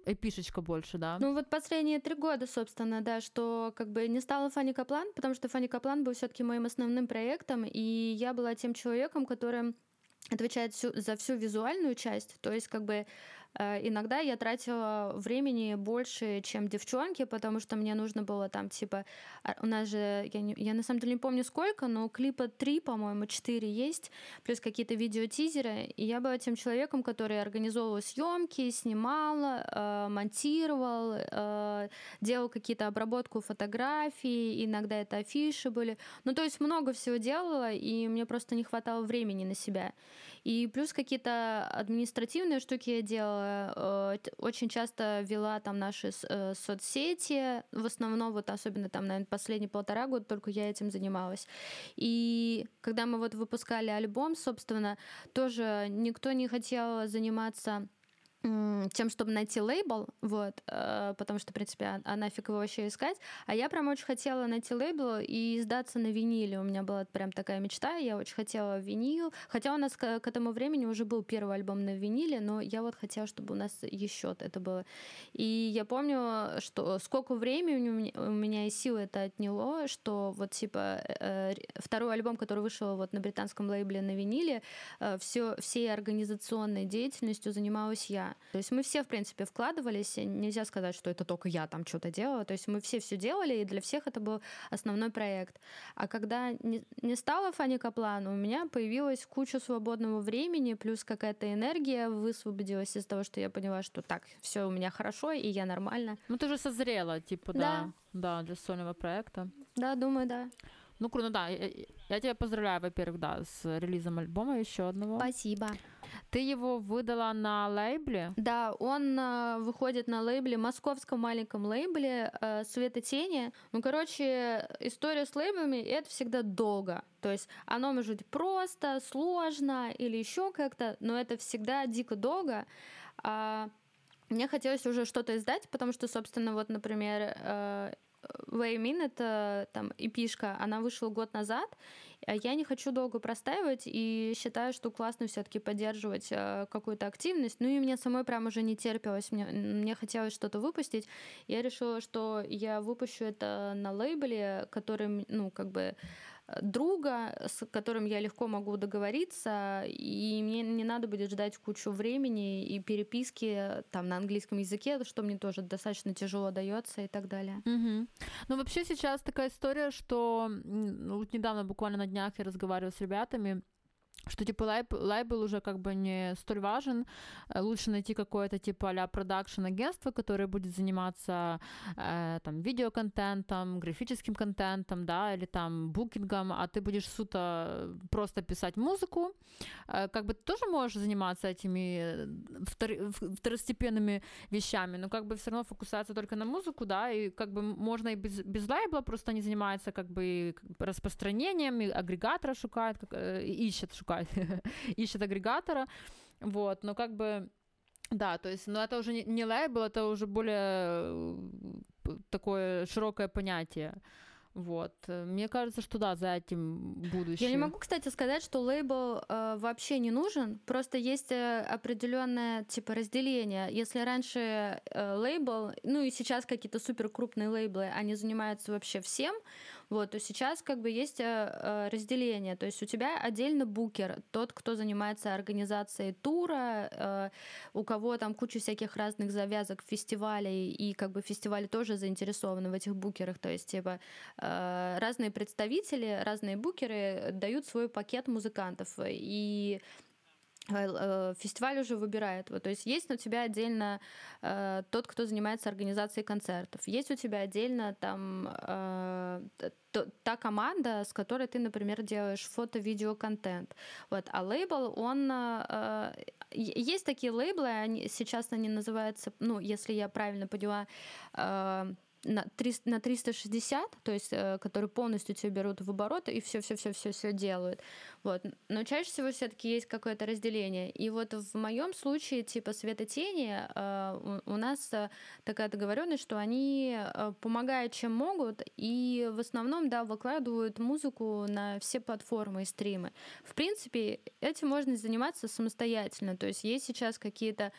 э, эпишечка больше, да? Ну, вот последние три года, собственно, да, что как бы не стала Фанни Каплан, потому что Фанни Каплан был все таки моим основным проектом, и я была тем человеком, который отвечает всю, за всю визуальную часть, то есть как бы иногда я тратила времени больше, чем девчонки, потому что мне нужно было там, типа, а, у нас же, я, не, я на самом деле не помню сколько, но клипа три, по-моему, четыре есть, плюс какие-то видеотизеры, и я была тем человеком, который организовывал съемки, снимал, э, монтировал, э, делал какие-то обработку фотографий, иногда это афиши были, ну, то есть много всего делала, и мне просто не хватало времени на себя. И плюс какие-то административные штуки я делала. Э, очень часто вела там наши э, соцсети. В основном, вот особенно там, наверное, последние полтора года только я этим занималась. И когда мы вот выпускали альбом, собственно, тоже никто не хотел заниматься тем, чтобы найти лейбл, вот, э, потому что, в принципе, а, а нафиг его вообще искать. А я прям очень хотела найти лейбл и издаться на виниле. У меня была прям такая мечта, я очень хотела винил. Хотя у нас к, к этому времени уже был первый альбом на виниле, но я вот хотела, чтобы у нас еще это было. И я помню, что сколько времени у меня, и силы это отняло, что вот типа э, второй альбом, который вышел вот на британском лейбле на виниле, э, все, всей организационной деятельностью занималась я. То есть мы все, в принципе, вкладывались. Нельзя сказать, что это только я там что-то делала. То есть мы все все делали, и для всех это был основной проект. А когда не, не стало Фанни Каплан, у меня появилась куча свободного времени, плюс какая-то энергия высвободилась из того, что я поняла, что так, все у меня хорошо, и я нормально. Ну, ты же созрела, типа, да, да, да для сольного проекта. Да, думаю, да. Ну, круто, да. Я, я тебя поздравляю, во-первых, да, с релизом альбома еще одного. Спасибо. Ты его выдала на лейбле? Да, он э, выходит на лейбле, московском маленьком лейбле э, «Света тени». Ну, короче, история с лейблами — это всегда долго. То есть оно может быть просто, сложно или еще как-то, но это всегда дико долго. А мне хотелось уже что-то издать, потому что, собственно, вот, например, э, Вэймин, это там эпишка, она вышла год назад. А я не хочу долго простаивать и считаю, что классно все-таки поддерживать э, какую-то активность. Ну и мне самой прям уже не терпелось, мне, мне хотелось что-то выпустить. Я решила, что я выпущу это на лейбле, который, ну, как бы друга, с которым я легко могу договориться, и мне не надо будет ждать кучу времени и переписки там на английском языке, что мне тоже достаточно тяжело дается и так далее. Угу. Ну, вообще сейчас такая история, что ну, вот недавно, буквально на днях, я разговаривала с ребятами, что типа лайб, лайбл уже как бы не столь важен, э, лучше найти какое-то типа а продакшн агентство, которое будет заниматься э, там видеоконтентом, графическим контентом, да, или там букингом, а ты будешь суто просто писать музыку, э, как бы ты тоже можешь заниматься этими э, втор, второстепенными вещами, но как бы все равно фокусация только на музыку, да, и как бы можно и без, без лайбла, просто они занимаются как бы распространением, и агрегатора шукают, как, э, ищут, шукают шукать, ищет агрегатора, вот, но как бы, да, то есть, но это уже не, не лейбл, это уже более э, такое широкое понятие. Вот. Мне кажется, что да, за этим будущее. Я не могу, кстати, сказать, что лейбл э, вообще не нужен. Просто есть э, определенное типа разделение. Если раньше э, лейбл, ну и сейчас какие-то супер крупные лейблы, они занимаются вообще всем, вот, то сейчас как бы есть э, э, разделение. То есть у тебя отдельно букер, тот, кто занимается организацией тура, э, у кого там куча всяких разных завязок фестивалей, и как бы фестивали тоже заинтересованы в этих букерах. То есть типа разные представители, разные букеры дают свой пакет музыкантов. И фестиваль уже выбирает. Вот, то есть есть у тебя отдельно э, тот, кто занимается организацией концертов, есть у тебя отдельно там э, та команда, с которой ты, например, делаешь фото-видео-контент. Вот, а лейбл, он э, есть такие лейблы, они сейчас они называются, ну, если я правильно поняла. Э, на, 300, на 360, то есть, э, которые полностью тебя берут в оборот и все-все-все-все-все делают. Вот. Но чаще всего все-таки есть какое-то разделение. И вот в моем случае, типа света тени, э, у, нас э, такая договоренность, что они помогают, чем могут, и в основном, да, выкладывают музыку на все платформы и стримы. В принципе, этим можно заниматься самостоятельно. То есть есть сейчас какие-то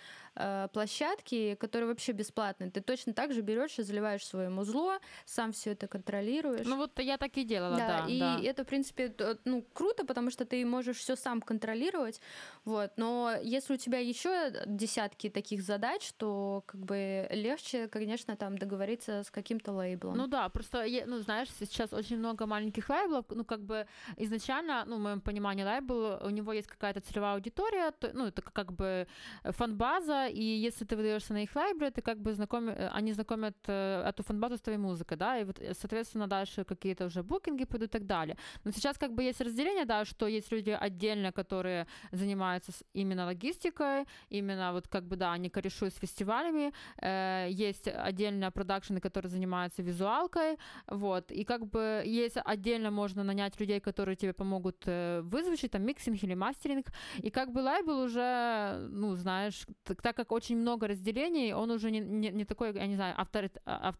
площадки, которые вообще бесплатные. Ты точно так же берешь и заливаешь свое музло, сам все это контролируешь. Ну вот я так и делала, да. да и да. это, в принципе, ну, круто, потому что ты можешь все сам контролировать. Вот. Но если у тебя еще десятки таких задач, то как бы легче, конечно, там договориться с каким-то лейблом. Ну да, просто, ну, знаешь, сейчас очень много маленьких лейблов, ну, как бы изначально, ну, в моем понимании, лейбл, у него есть какая-то целевая аудитория, то, ну, это как бы фан-база, и если ты выдаешься на их лейбле, ты как бы знакомы, они знакомят э, эту фан-базу с твоей музыкой, да, и вот, соответственно, дальше какие-то уже букинги пойдут и так далее. Но сейчас как бы есть разделение, да, что есть люди отдельно, которые занимаются именно логистикой, именно вот как бы, да, они корешуют с фестивалями, э, есть отдельно продакшены, которые занимаются визуалкой, вот, и как бы есть отдельно можно нанять людей, которые тебе помогут э, вызвучить, там, миксинг или мастеринг, и как бы лейбл уже, ну, знаешь, так, так как очень много разделений, он уже не, не, не такой, я не знаю, авторит,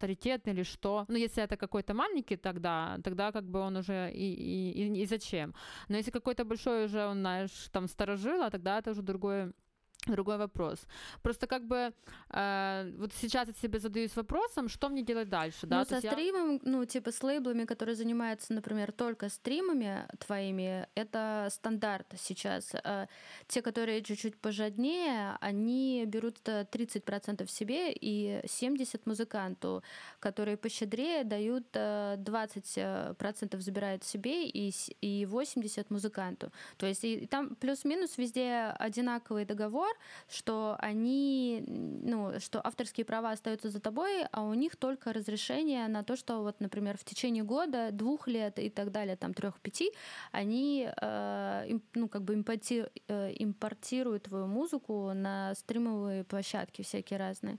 авторитетный или что, ну, если это какой-то маленький, тогда, тогда как бы он уже и, и, и, зачем, но если какой-то большой уже, он, знаешь, там сторожил, а тогда это уже другое другой вопрос. Просто как бы э, вот сейчас я себе задаюсь вопросом, что мне делать дальше, да? Ну, со стримом, я... ну, типа с лейблами, которые занимаются, например, только стримами твоими, это стандарт сейчас. Э, те, которые чуть-чуть пожаднее, они берут 30% себе и 70% музыканту, которые пощедрее дают 20% э, забирают себе и, и 80% музыканту. То есть и там плюс-минус везде одинаковый договор, что они, ну, что авторские права остаются за тобой, а у них только разрешение на то, что вот, например, в течение года, двух лет и так далее, там трех-пяти, они, э, ну, как бы импорти, э, импортируют твою музыку на стримовые площадки всякие разные.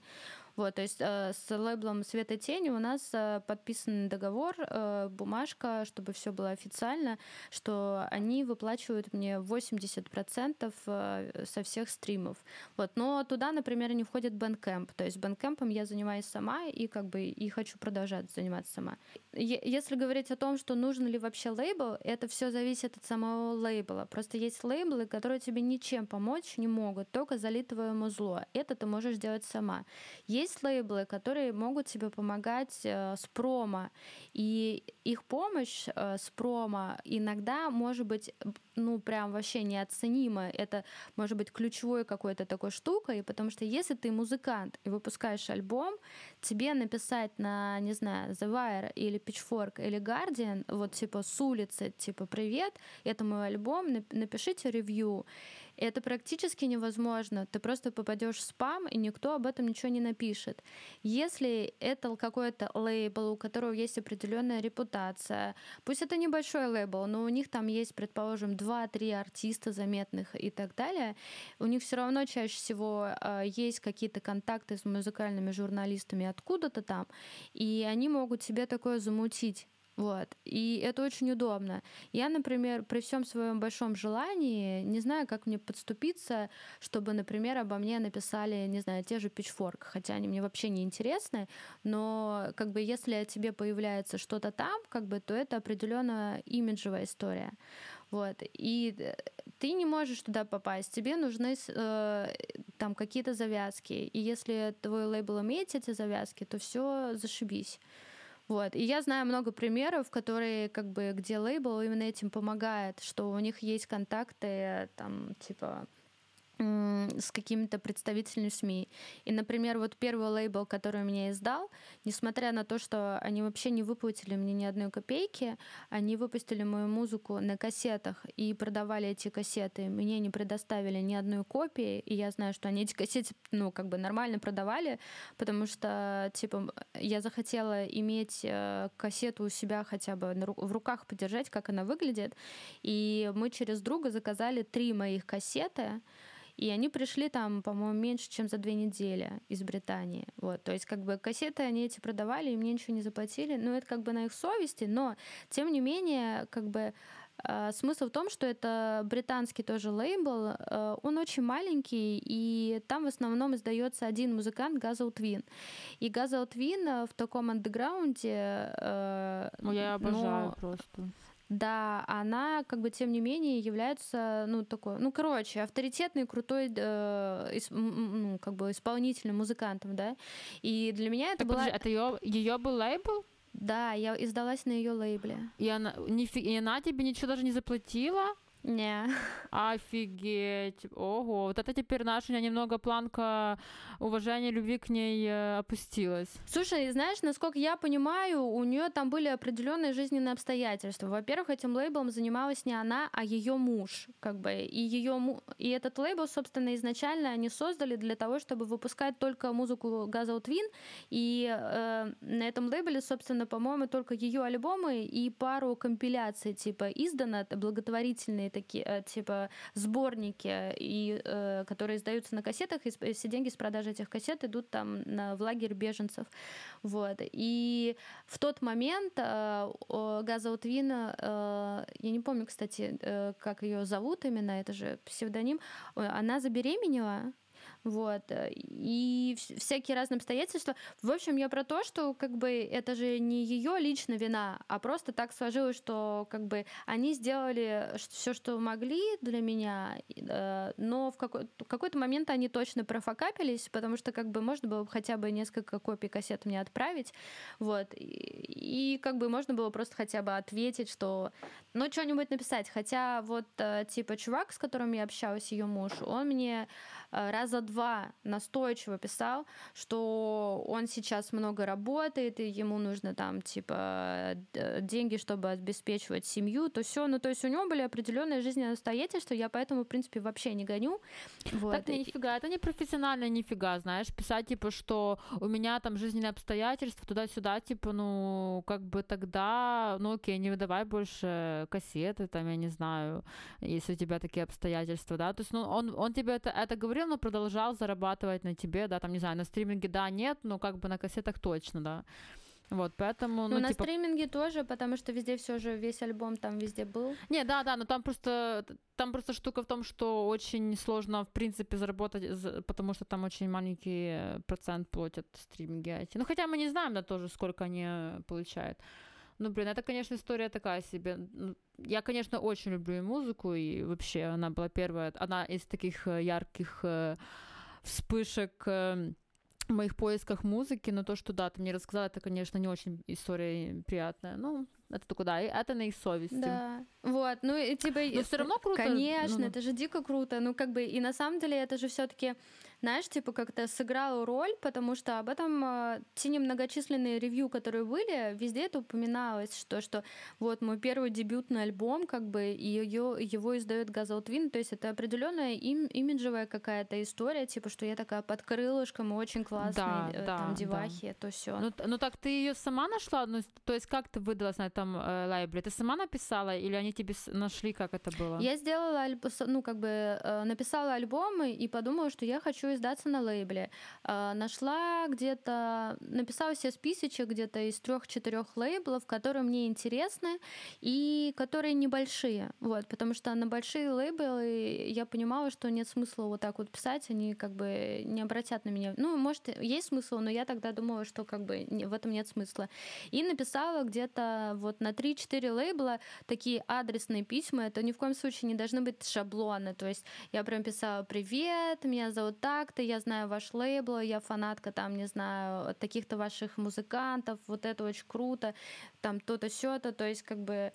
Вот, то есть э, с лейблом Света Тени у нас э, подписан договор, э, бумажка, чтобы все было официально, что они выплачивают мне 80% э, со всех стримов. Вот, но туда, например, не входит Bandcamp. То есть Bandcamp я занимаюсь сама и как бы и хочу продолжать заниматься сама. Если говорить о том, что нужен ли вообще лейбл, это все зависит от самого лейбла. Просто есть лейблы, которые тебе ничем помочь не могут, только залить твое музло. Это ты можешь делать сама. Есть есть лейблы, которые могут тебе помогать э, с промо, и их помощь э, с промо иногда может быть, ну, прям вообще неоценима. Это может быть ключевой какой-то такой штукой, потому что если ты музыкант и выпускаешь альбом, тебе написать на, не знаю, The Wire или Pitchfork или Guardian, вот типа с улицы, типа «Привет, это мой альбом, напишите ревью», это практически невозможно. Ты просто попадешь в спам, и никто об этом ничего не напишет. Если это какой-то лейбл, у которого есть определенная репутация, пусть это небольшой лейбл, но у них там есть, предположим, 2-3 артиста заметных и так далее, у них все равно чаще всего э, есть какие-то контакты с музыкальными журналистами откуда-то там, и они могут себе такое замутить вот. И это очень удобно. Я, например, при всем своем большом желании не знаю, как мне подступиться, чтобы, например, обо мне написали, не знаю, те же Pitchfork, хотя они мне вообще не интересны, но как бы если о тебе появляется что-то там, как бы, то это определенно имиджевая история. Вот. И э, ты не можешь туда попасть. Тебе нужны э, там какие-то завязки. И если твой лейбл имеет эти завязки, то все зашибись. Вот. И я знаю много примеров, которые, как бы, где лейбл именно этим помогает, что у них есть контакты, там, типа, с какими-то представителями СМИ. И, например, вот первый лейбл, который меня издал, несмотря на то, что они вообще не выплатили мне ни одной копейки, они выпустили мою музыку на кассетах и продавали эти кассеты. Мне не предоставили ни одной копии, и я знаю, что они эти кассеты, ну, как бы нормально продавали, потому что, типа, я захотела иметь э, кассету у себя хотя бы в руках подержать, как она выглядит, и мы через друга заказали три моих кассеты, и они пришли там, по-моему, меньше, чем за две недели из Британии. Вот, то есть как бы кассеты они эти продавали, и мне ничего не заплатили. Ну, это как бы на их совести, но тем не менее, как бы э, смысл в том, что это британский тоже лейбл, э, он очень маленький, и там в основном издается один музыкант Газл Твин. И Газл Твин в таком андеграунде... Э, ну, я обожаю но... просто да, она, как бы, тем не менее, является, ну, такой, ну, короче, авторитетный, крутой, э, ис, ну, как бы, исполнительным музыкантом, да, и для меня это так, была... Подожди, это ее, ее был лейбл? Да, я издалась на ее лейбле. И она, не, и она тебе ничего даже не заплатила? Не. Офигеть. Ого. Вот это теперь наша немного планка уважения, любви к ней э, опустилась. Слушай, знаешь, насколько я понимаю, у нее там были определенные жизненные обстоятельства. Во-первых, этим лейблом занималась не она, а ее муж. Как бы. И, ее му... и этот лейбл, собственно, изначально они создали для того, чтобы выпускать только музыку Газа Твин. И э, на этом лейбле, собственно, по-моему, только ее альбомы и пару компиляций, типа, издано, благотворительные такие, э, типа, сборники, и, э, которые издаются на кассетах, и все деньги с продажи этих кассет идут там на, в лагерь беженцев. Вот. И в тот момент э, Газа Утвина, я не помню, кстати, как ее зовут именно, это же псевдоним, она забеременела, вот, э, и всякие разные обстоятельства. В общем, я про то, что как бы это же не ее лично вина, а просто так сложилось, что как бы они сделали все, что могли для меня, э, но в какой- в какой-то момент они точно профокапились, потому что как бы можно было хотя бы несколько копий кассет мне отправить, вот, и, и как бы можно было просто хотя бы ответить, что ну, что-нибудь написать. Хотя вот, э, типа, чувак, с которым я общалась, ее муж, он мне раза два настойчиво писал, что он сейчас много работает, и ему нужно там, типа, деньги, чтобы обеспечивать семью, то все. Ну, то есть у него были определенные жизненные обстоятельства, я поэтому, в принципе, вообще не гоню. Вот. Так нифига, это не профессионально, нифига, знаешь, писать, типа, что у меня там жизненные обстоятельства, туда-сюда, типа, ну, как бы тогда, ну, окей, не выдавай больше кассеты, там, я не знаю, если у тебя такие обстоятельства, да, то есть, ну, он, он тебе это, это говорит, говорил, но продолжал зарабатывать на тебе, да, там, не знаю, на стриминге, да, нет, но как бы на кассетах точно, да. Вот, поэтому... Ну, ну на типа... стриминге тоже, потому что везде все же, весь альбом там везде был. Не, да, да, но там просто, там просто штука в том, что очень сложно, в принципе, заработать, потому что там очень маленький процент платят стриминги эти. Ну, хотя мы не знаем, да, тоже, сколько они получают. Ну, блин, это, конечно, история такая себе. Ну, я, конечно, очень люблю и музыку, и вообще она была первая, она из таких э, ярких э, вспышек э, в моих поисках музыки, но то, что да, ты мне рассказала, это, конечно, не очень история приятная. Ну, это только да, и это на их совести. Да. Вот, ну и типа... Но все равно круто. Конечно, ну, это же дико круто. Ну, как бы, и на самом деле это же все-таки знаешь, типа как-то сыграла роль, потому что об этом э, те немногочисленные ревью, которые были, везде это упоминалось, что, что вот мой первый дебютный альбом, как бы, ее, его издает Газел Твин, то есть это определенная им, имиджевая какая-то история, типа, что я такая под крылышком, очень классная, да, э, там, девахи, да. то все. Ну, ну так ты ее сама нашла? Ну, то есть как ты выдалась на этом э, лайбре? Ты сама написала или они тебе нашли, как это было? Я сделала, ну, как бы, э, написала альбом и подумала, что я хочу издаться на лейбле. Э, нашла где-то, написала себе списочек где-то из трех-четырех лейблов, которые мне интересны и которые небольшие. Вот, потому что на большие лейблы я понимала, что нет смысла вот так вот писать, они как бы не обратят на меня. Ну, может, есть смысл, но я тогда думала, что как бы в этом нет смысла. И написала где-то вот на 3-4 лейбла такие адресные письма. Это ни в коем случае не должны быть шаблоны. То есть я прям писала «Привет, меня зовут так, так-то, я знаю ваш лейбл, я фанатка там, не знаю, таких-то ваших музыкантов, вот это очень круто, там то-то, сё-то, то есть как бы...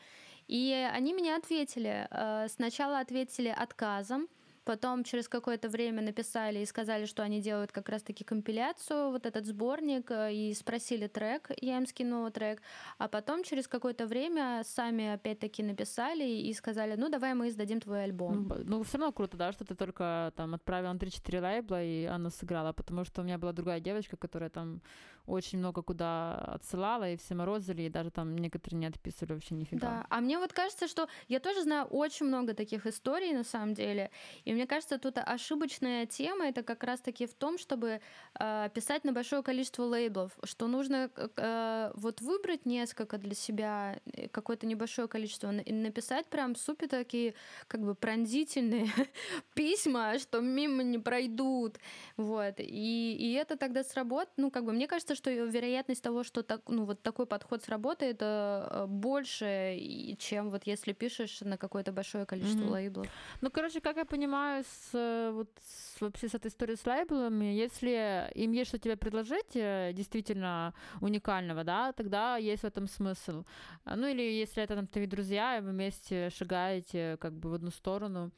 И они мне ответили. Э, сначала ответили отказом, Потом через какое-то время написали и сказали, что они делают как раз-таки компиляцию, вот этот сборник, э, и спросили трек, я им скинула трек. А потом через какое-то время сами опять-таки написали и сказали, ну давай мы издадим твой альбом. Ну, ну все равно круто, да, что ты только там отправила на 3-4 лейбла, и она сыграла, потому что у меня была другая девочка, которая там очень много куда отсылала, и все морозили, и даже там некоторые не отписывали вообще нифига. Да, а мне вот кажется, что я тоже знаю очень много таких историй на самом деле, и мне кажется, тут ошибочная тема это как раз-таки в том, чтобы э, писать на большое количество лейблов, что нужно э, вот выбрать несколько для себя, э, какое-то небольшое количество, и написать прям супер такие как бы пронзительные письма, что мимо не пройдут, вот, и, и это тогда сработает, ну, как бы, мне кажется, что вероятность того, что так, ну, вот такой подход сработает, э, больше, чем вот если пишешь на какое-то большое количество mm-hmm. лейблов. Ну, короче, как я понимаю, с, вот, с, вообще с этой историей с лейблами, если им есть что тебе предложить, э, действительно уникального, да, тогда есть в этом смысл. Ну, или если это там твои друзья, и вы вместе шагаете как бы в одну сторону.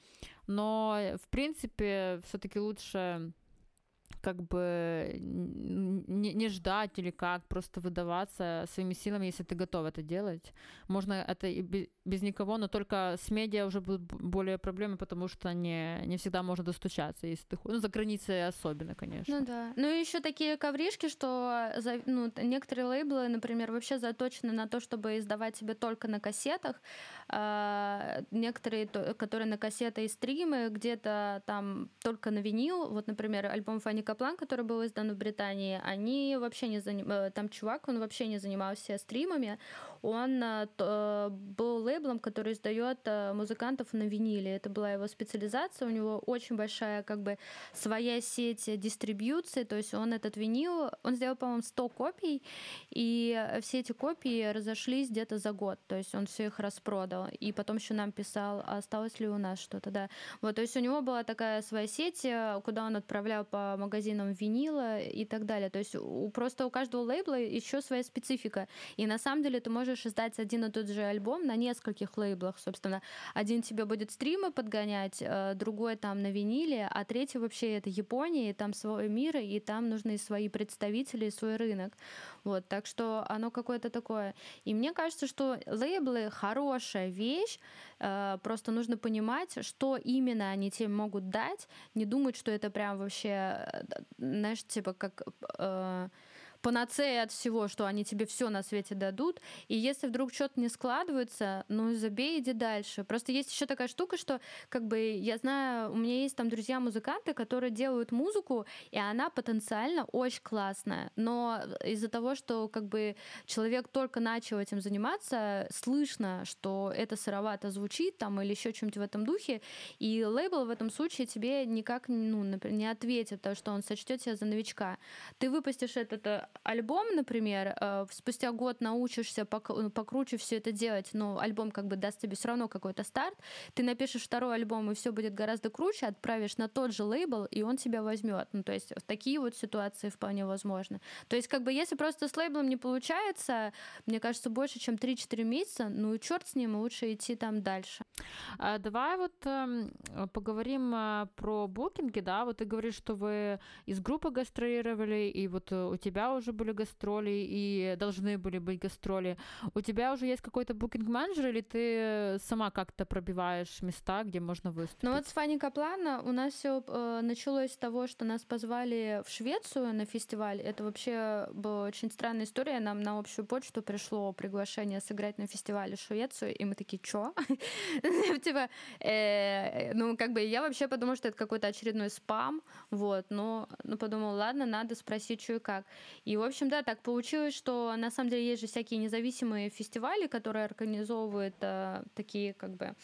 Но, в принципе, все-таки лучше как бы не, не ждать или как, просто выдаваться своими силами, если ты готов это делать. Можно это и без никого, но только с медиа уже будут более проблемы, потому что не, не всегда можно достучаться, если ты ну, за границей особенно, конечно. Ну да. Ну и еще такие ковришки, что за, ну, некоторые лейблы, например, вообще заточены на то, чтобы издавать себе только на кассетах, а некоторые, которые на кассеты и стримы, где-то там только на винил, вот, например, альбом Фанни Каплан, который был издан в Британии, они вообще не заним... Э, там чувак, он вообще не занимался стримами, он э, э, был лейблом, который издает музыкантов на виниле. Это была его специализация, у него очень большая как бы своя сеть дистрибьюции, то есть он этот винил, он сделал, по-моему, 100 копий, и все эти копии разошлись где-то за год, то есть он все их распродал, и потом еще нам писал, а осталось ли у нас что-то, да. Вот, то есть у него была такая своя сеть, куда он отправлял по магазинам винила и так далее. То есть у, просто у каждого лейбла еще своя специфика. И на самом деле ты можешь издать один и тот же альбом на нескольких лейблах. Собственно, один тебе будет стримы подгонять, э, другой там на виниле, а третий вообще это Япония, и там свой мир, и там нужны свои представители, свой рынок. Вот, так что оно какое-то такое. И мне кажется, что лейблы хорошая вещь, э, просто нужно понимать, что именно они тебе могут дать, не думать, что это прям вообще, э, знаешь, типа как э, панацея от всего, что они тебе все на свете дадут. И если вдруг что-то не складывается, ну забей, иди дальше. Просто есть еще такая штука, что как бы я знаю, у меня есть там друзья-музыканты, которые делают музыку, и она потенциально очень классная. Но из-за того, что как бы человек только начал этим заниматься, слышно, что это сыровато звучит там или еще чем-то в этом духе, и лейбл в этом случае тебе никак ну, например, не ответит, потому что он сочтет тебя за новичка. Ты выпустишь этот альбом, например, э, спустя год научишься ну, покруче все это делать, но альбом как бы даст тебе все равно какой-то старт, ты напишешь второй альбом, и все будет гораздо круче, отправишь на тот же лейбл, и он тебя возьмет. Ну, то есть такие вот ситуации вполне возможны. То есть как бы если просто с лейблом не получается, мне кажется, больше, чем 3-4 месяца, ну, черт с ним, лучше идти там дальше. А, давай вот э, поговорим э, про букинги, да, вот ты говоришь, что вы из группы гастролировали, и вот э, у тебя уже были гастроли, и должны были быть гастроли. У тебя уже есть какой-то букинг-менеджер, или ты сама как-то пробиваешь места, где можно выступить? Ну вот с Фанни Каплана у нас все э, началось с того, что нас позвали в Швецию на фестиваль. Это вообще была очень странная история. Нам на общую почту пришло приглашение сыграть на фестивале в Швецию, и мы такие, чё? Типа, э, ну как бы я вообще подумала, что это какой-то очередной спам, вот, но ну, подумала, ладно, надо спросить, что и как. И, в общем, да, так получилось, что на самом деле есть же всякие независимые фестивали, которые организовывают э, такие как бы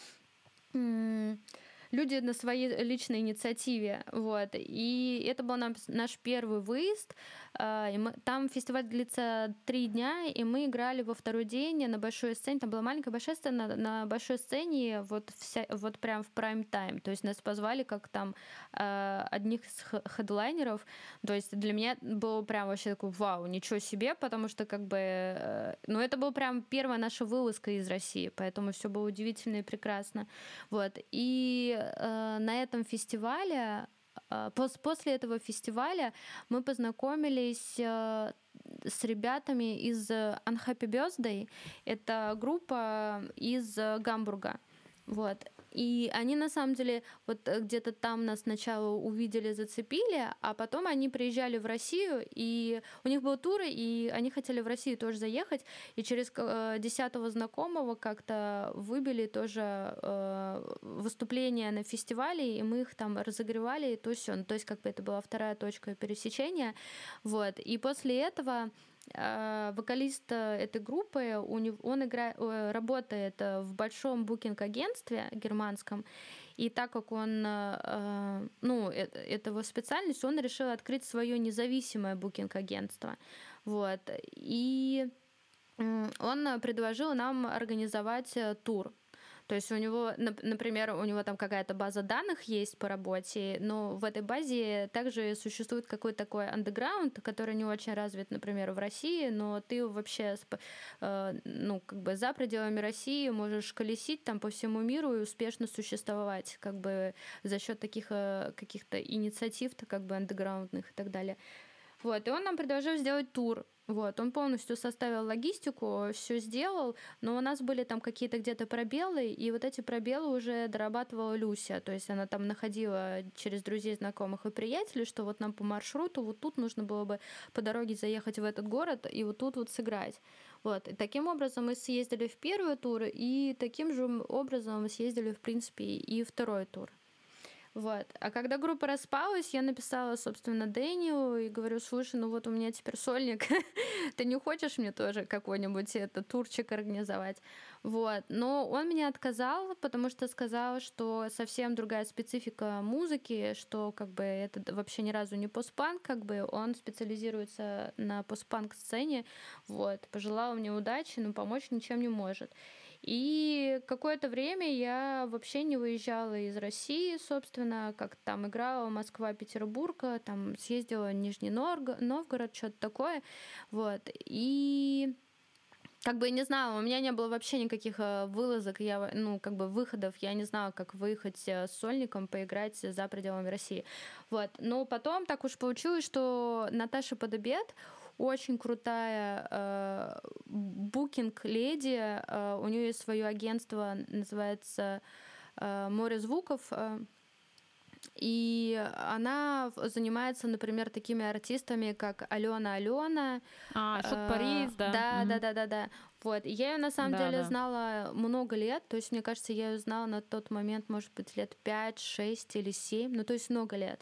люди на своей личной инициативе, вот, и это был наш первый выезд, а, мы, там фестиваль длится три дня, и мы играли во второй день на большой сцене. Там была маленькая большая сцена, на, на большой сцене вот, вся, вот прям в прайм-тайм. То есть нас позвали как там э, одних из хедлайнеров. То есть для меня было прям вообще такой вау, ничего себе, потому что как бы... Э, ну, это была прям первая наша вылазка из России, поэтому все было удивительно и прекрасно. Вот. И э, на этом фестивале а, после этого фестиваля мы познакомились э, с ребятами из Unhappy Birthday. Это группа из Гамбурга. Вот. И они на самом деле вот э, где-то там нас сначала увидели, зацепили, а потом они приезжали в Россию, и у них был тур, и они хотели в Россию тоже заехать, и через э, десятого знакомого как-то выбили тоже э, выступление на фестивале, и мы их там разогревали, и то все. Ну, то есть как бы это была вторая точка пересечения. Вот. И после этого вокалист э, этой группы, у него, он играет, работает э, в большом букинг-агентстве германском, и так как он, э, ну, это его специальность, он решил открыть свое независимое букинг-агентство. Вот. И он предложил нам организовать тур то есть у него, например, у него там какая-то база данных есть по работе, но в этой базе также существует какой-то такой андеграунд, который не очень развит, например, в России, но ты вообще, э, ну, как бы за пределами России можешь колесить там по всему миру и успешно существовать, как бы за счет таких э, каких-то инициатив-то как бы андеграундных и так далее. Вот, и он нам предложил сделать тур вот, он полностью составил логистику, все сделал, но у нас были там какие-то где-то пробелы, и вот эти пробелы уже дорабатывала Люся, то есть она там находила через друзей, знакомых и приятелей, что вот нам по маршруту вот тут нужно было бы по дороге заехать в этот город и вот тут вот сыграть. Вот. И таким образом мы съездили в первый тур, и таким же образом мы съездили, в принципе, и второй тур. Вот. А когда группа распалась, я написала, собственно, Дэниелу и говорю, слушай, ну вот у меня теперь сольник, ты не хочешь мне тоже какой-нибудь это турчик организовать? Вот. Но он меня отказал, потому что сказал, что совсем другая специфика музыки, что как бы это вообще ни разу не постпанк, как бы он специализируется на постпанк сцене. Вот. Пожелал мне удачи, но помочь ничем не может. И какое-то время я вообще не выезжала из России, собственно, как там играла Москва, Петербург, там съездила в Нижний Новгород, что-то такое. Вот. И как бы не знаю, у меня не было вообще никаких э, вылазок, я, ну, как бы выходов, я не знала, как выехать э, с сольником, поиграть за пределами России. Вот. Но потом так уж получилось, что Наташа Подобед очень крутая э, букинг-леди. Э, у нее есть свое агентство, называется э, «Море звуков». Э, и она занимается, например, такими артистами, как Алена Алена. А, Шут Парис, да. Да, угу. да, да, да, да. Вот. Я ее на самом да, деле да. знала много лет. То есть, мне кажется, я ее знала на тот момент, может быть, лет 5, 6 или 7. Ну, то есть много лет.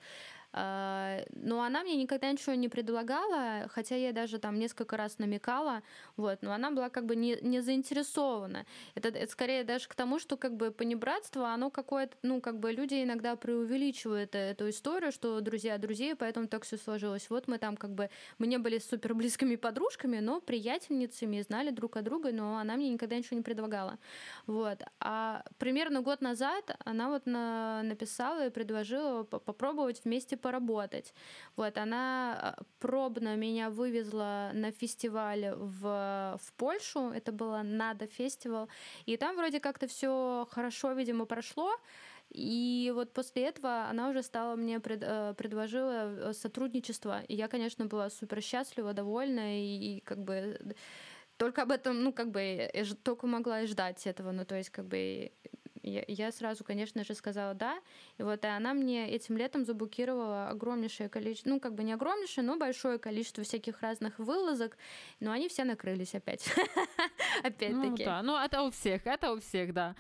А, но она мне никогда ничего не предлагала, хотя я даже там несколько раз намекала, вот, но она была как бы не, не заинтересована. Это, это скорее даже к тому, что как бы понебратство, оно какое-то, ну, как бы люди иногда преувеличивают эту историю, что друзья друзей, поэтому так все сложилось. Вот мы там как бы, мы не были супер близкими подружками, но приятельницами, знали друг о друга, но она мне никогда ничего не предлагала. Вот. А примерно год назад она вот на, написала и предложила попробовать вместе поработать. Вот, она э, пробно меня вывезла на фестиваль в, в Польшу, это было Надо фестивал, и там вроде как-то все хорошо, видимо, прошло, и вот после этого она уже стала мне пред, э, предложила э, сотрудничество. И я, конечно, была супер счастлива, довольна, и, и как бы только об этом, ну, как бы, только могла и ждать этого. Ну, то есть, как бы, я, я сразу, конечно же, сказала да. И вот и она мне этим летом заблокировала огромнейшее количество, ну, как бы не огромнейшее, но большое количество всяких разных вылазок. Но они все накрылись опять. Опять-таки. Ну, да, ну, это у всех, это у всех, да.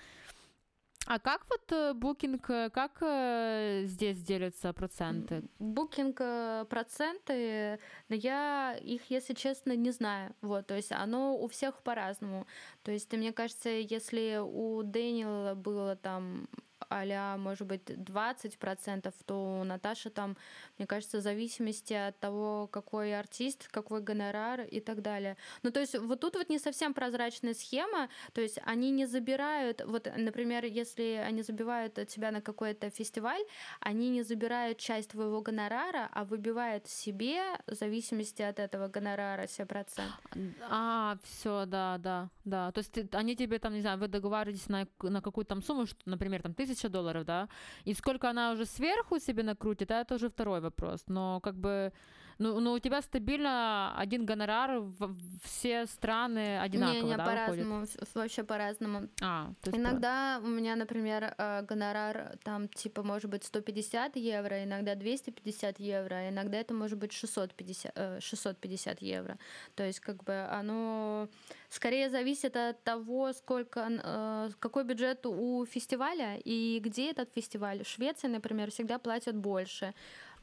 А как вот букинг, э, как э, здесь делятся проценты? Э, проценты, я их, если честно, не знаю. Вот, то есть оно у всех по-разному. То есть, мне кажется, если у Дэниела было там а может быть, 20%, то у Наташи там, мне кажется, в зависимости от того, какой артист, какой гонорар и так далее. Ну, то есть вот тут вот не совсем прозрачная схема, то есть они не забирают, вот, например, если они забивают тебя на какой-то фестиваль, они не забирают часть твоего гонорара, а выбивают себе в зависимости от этого гонорара 7%. А, все, да, да, да. То есть ты, они тебе там, не знаю, вы договариваетесь на, на какую-то там сумму, что, например, там тысяча долларов, да, и сколько она уже сверху себе накрутит, это уже второй вопрос, но как бы ну, ну, у тебя стабильно один гонорар в все страны одинаково, не, не, да, по-разному, вообще по-разному. А, иногда по... у меня, например, э, гонорар там типа может быть 150 евро, иногда 250 евро, иногда это может быть 650, 650 э, евро. То есть как бы оно скорее зависит от того, сколько, э, какой бюджет у фестиваля и где этот фестиваль. В Швеции, например, всегда платят больше.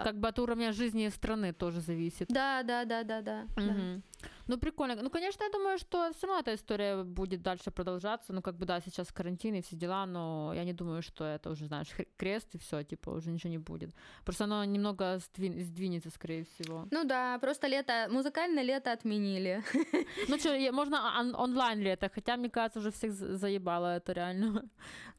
Как бы от уровня жизни страны тоже зависит. Да, да, да, да, да. Угу. да. Ну, прикольно. Ну, конечно, я думаю, что все равно эта история будет дальше продолжаться. Ну, как бы, да, сейчас карантин и все дела, но я не думаю, что это уже, знаешь, крест и все, типа, уже ничего не будет. Просто оно немного сдвин- сдвинется, скорее всего. Ну да, просто лето, музыкальное лето отменили. Ну что, можно онлайн лето, хотя, мне кажется, уже всех заебало это реально.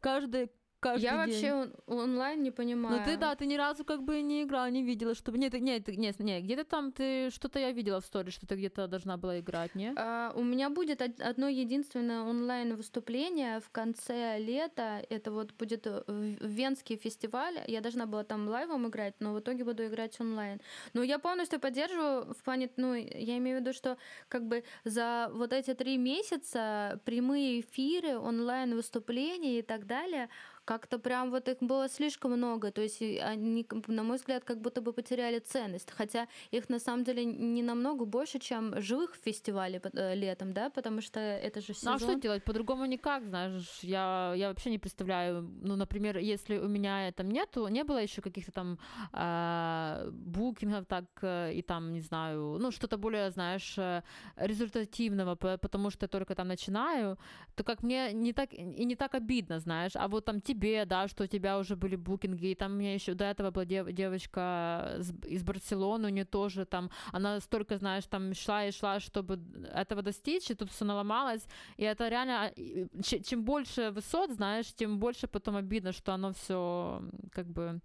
Каждый, каждый Я день. вообще онлайн не понимаю. Ну ты да, ты ни разу как бы не играла, не видела, чтобы нет, нет, нет, нет, где-то там ты что-то я видела в сторе, что ты где-то должна была играть, не? А, у меня будет одно единственное онлайн выступление в конце лета. Это вот будет Венский фестиваль. Я должна была там лайвом играть, но в итоге буду играть онлайн. Но я полностью поддерживаю в плане, ну я имею в виду, что как бы за вот эти три месяца прямые эфиры, онлайн выступления и так далее как-то прям вот их было слишком много, то есть они, на мой взгляд, как будто бы потеряли ценность, хотя их на самом деле не намного больше, чем живых фестивалей э, летом, да, потому что это же сезон. Ну а что делать? По-другому никак, знаешь, я, я вообще не представляю, ну, например, если у меня там нету, не было еще каких-то там э, букингов, так, э, и там, не знаю, ну, что-то более, знаешь, э, результативного, потому что я только там начинаю, то как мне не так, и не так обидно, знаешь, а вот там тебе тебе, да, что у тебя уже были букинги, и там у меня еще до этого была дев- девочка из Барселоны, у нее тоже там, она столько, знаешь, там шла и шла, чтобы этого достичь, и тут все наломалось, и это реально, а, чем больше высот, знаешь, тем больше потом обидно, что оно все как бы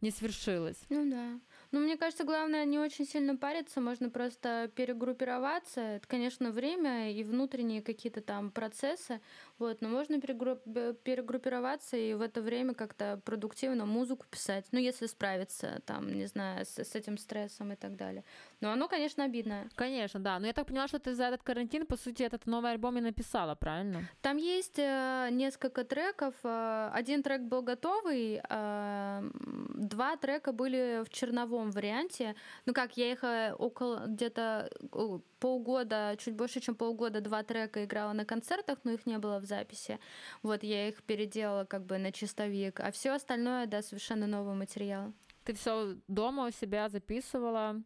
не свершилось. Ну да. Ну, мне кажется, главное не очень сильно париться, можно просто перегруппироваться. Это, конечно, время и внутренние какие-то там процессы, вот, но можно перегруппироваться и в это время как-то продуктивно музыку писать, ну, если справиться, там, не знаю, с, с этим стрессом и так далее. Но оно, конечно, обидное. Конечно, да. Но я так поняла, что ты за этот карантин, по сути, этот новый альбом и написала, правильно? Там есть э, несколько треков. Э, один трек был готовый, э, два трека были в черновом варианте. Ну как, я их э, около где-то э, полгода, чуть больше, чем полгода, два трека играла на концертах, но их не было в записи. Вот я их переделала как бы на чистовик, а все остальное, да, совершенно новый материал. ты все дома у себя записывала?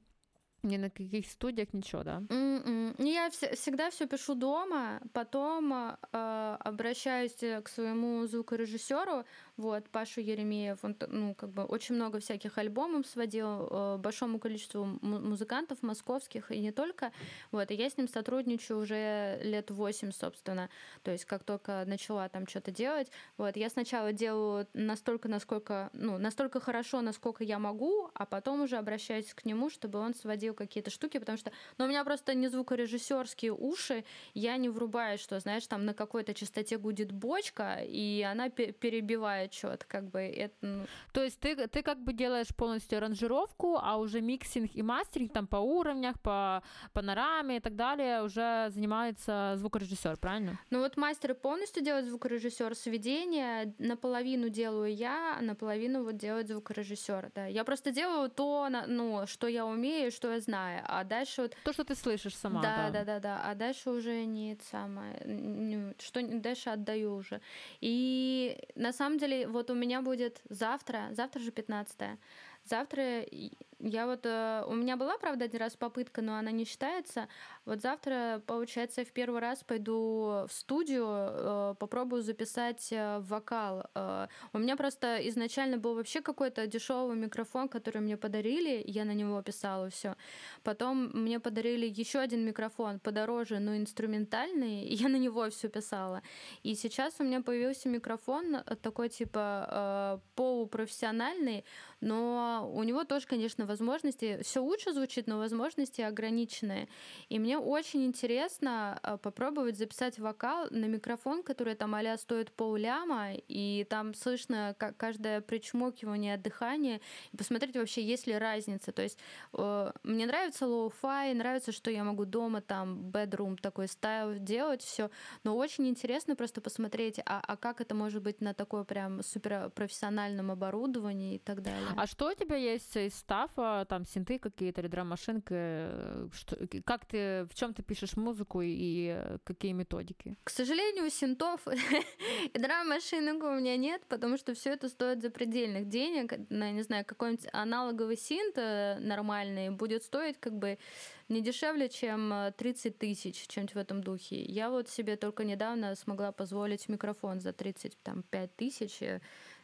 Ни на каких студиях, ничего, да? Mm-mm. Я вс- всегда все пишу дома, потом э, обращаюсь к своему звукорежиссеру, вот, Пашу Еремеев, он, ну, как бы очень много всяких альбомов сводил э, большому количеству музыкантов московских и не только, вот, и я с ним сотрудничаю уже лет восемь, собственно, то есть как только начала там что-то делать, вот, я сначала делаю настолько, насколько, ну, настолько хорошо, насколько я могу, а потом уже обращаюсь к нему, чтобы он сводил какие-то штуки, потому что, ну, у меня просто не звукорежиссерские уши, я не врубаю, что, знаешь, там на какой-то частоте гудит бочка, и она перебивает что-то, как бы это... Ну... То есть ты, ты как бы делаешь полностью аранжировку, а уже миксинг и мастеринг там по уровнях, по панораме и так далее уже занимается звукорежиссер, правильно? Ну вот мастеры полностью делают звукорежиссер, сведение наполовину делаю я, а наполовину вот делает звукорежиссер, да. Я просто делаю то, ну, что я умею, что я знаю, а дальше вот... То, что ты слышишь сама, да. Да, да, да, да, а дальше уже не самое, что дальше отдаю уже. И на самом деле вот у меня будет завтра, завтра же 15 Завтра я вот... Э, у меня была, правда, один раз попытка, но она не считается. Вот завтра, получается, в первый раз пойду в студию, э, попробую записать э, вокал. У меня просто изначально был вообще какой-то дешевый микрофон, который мне подарили, я на него писала все. Потом мне подарили еще один микрофон подороже, но инструментальный, и я на него все писала. И сейчас у меня появился микрофон такой типа полупрофессиональный, но у него тоже, конечно, возможности, все лучше звучит, но возможности ограниченные. И мне очень интересно а, попробовать записать вокал на микрофон, который там а стоит полляма, и там слышно каждое причмокивание, дыхание, и посмотреть вообще, есть ли разница. То есть э, мне нравится lo-fi, нравится, что я могу дома там bedroom такой style делать, все, но очень интересно просто посмотреть, а, а как это может быть на такой прям суперпрофессиональном оборудовании и так далее. А что у тебя есть из стафа, там синты какие-то или драм-машинки? Э, что, как ты, в чем ты пишешь музыку и э, какие методики? К сожалению, синтов и драм-машинок у меня нет, потому что все это стоит запредельных денег. На, не знаю, какой-нибудь аналоговый синт э, нормальный будет стоить как бы не дешевле, чем 30 тысяч, чем-нибудь в этом духе. Я вот себе только недавно смогла позволить микрофон за 35 тысяч Э,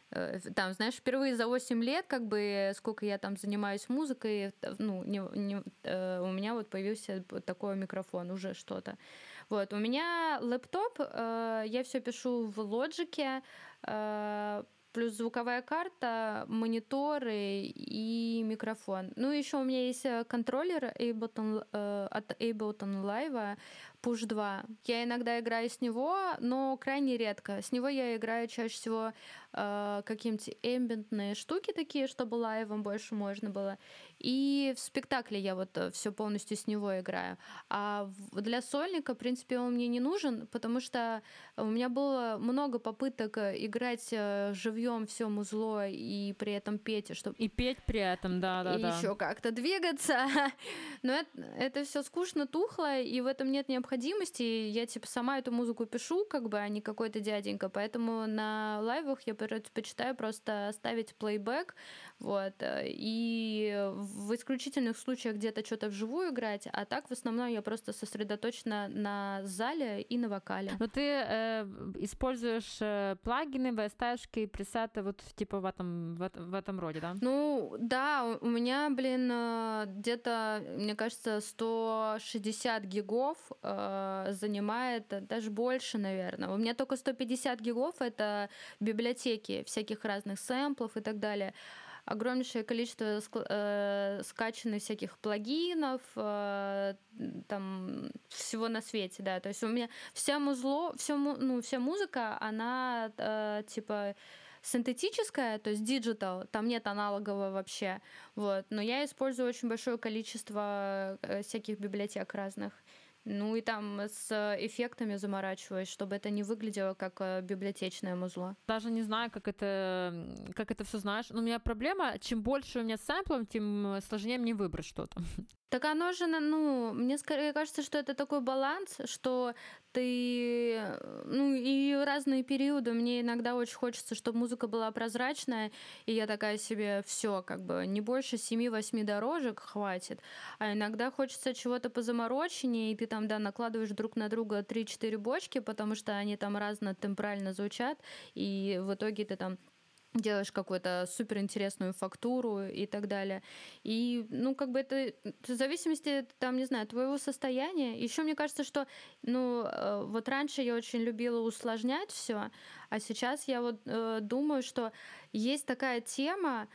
там, знаешь, впервые за 8 лет, как бы, сколько я там занимаюсь музыкой, э, ну, не, не, э, у меня вот появился такой микрофон, уже что-то. Вот, у меня лэптоп, э, я все пишу в лоджике, э, плюс звуковая карта, мониторы и микрофон. Ну, еще у меня есть э, контроллер Ableton, э, от Ableton Live, Push 2. Я иногда играю с него, но крайне редко. С него я играю чаще всего э, какие-нибудь эмбиентные штуки такие, чтобы лайвом больше можно было. И в спектакле я вот э, все полностью с него играю. А для сольника, в принципе, он мне не нужен, потому что у меня было много попыток э, играть э, живьем все музло и при этом петь, чтобы и петь при этом, да, да, и да. еще как-то двигаться. Но это, это все скучно, тухло, и в этом нет необходимости. Я типа сама эту музыку пишу, как бы, а не какой-то дяденька, поэтому на лайвах я предпочитаю просто ставить плейбэк, вот, и в исключительных случаях где-то что-то вживую играть, а так в основном я просто сосредоточена на зале и на вокале. Но ты э, используешь э, плагины, VST, пресеты вот типа в этом, в, в этом роде, да? Ну, да, у меня, блин, э, где-то, мне кажется, 160 гигов э, занимает, даже больше, наверное. У меня только 150 гигов — это библиотеки всяких разных сэмплов и так далее огромнейшее количество э, скачанных всяких плагинов, э, там всего на свете, да. То есть у меня вся музло, все, ну, вся музыка, она э, типа синтетическая, то есть digital, там нет аналогового вообще, вот. Но я использую очень большое количество э, всяких библиотек разных. Ну и там с эффектами заморачиваюсь, чтобы это не выглядело как э, библиотечное музло. Даже не знаю, как это, как это все знаешь. Но у меня проблема, чем больше у меня сэмплов, тем сложнее мне выбрать что-то. Так оно же, ну, мне скорее кажется, что это такой баланс, что ты, ну и разные периоды. Мне иногда очень хочется, чтобы музыка была прозрачная, и я такая себе, все, как бы не больше 7-8 дорожек хватит. А иногда хочется чего-то позамороченнее, и ты там, да, накладываешь друг на друга 3-4 бочки, потому что они там разно темпрально звучат, и в итоге ты там делаешь какую-то суперинтересную фактуру и так далее. И, ну, как бы это в зависимости, там, не знаю, твоего состояния. Еще мне кажется, что, ну, э, вот раньше я очень любила усложнять все, а сейчас я вот э, думаю, что есть такая тема,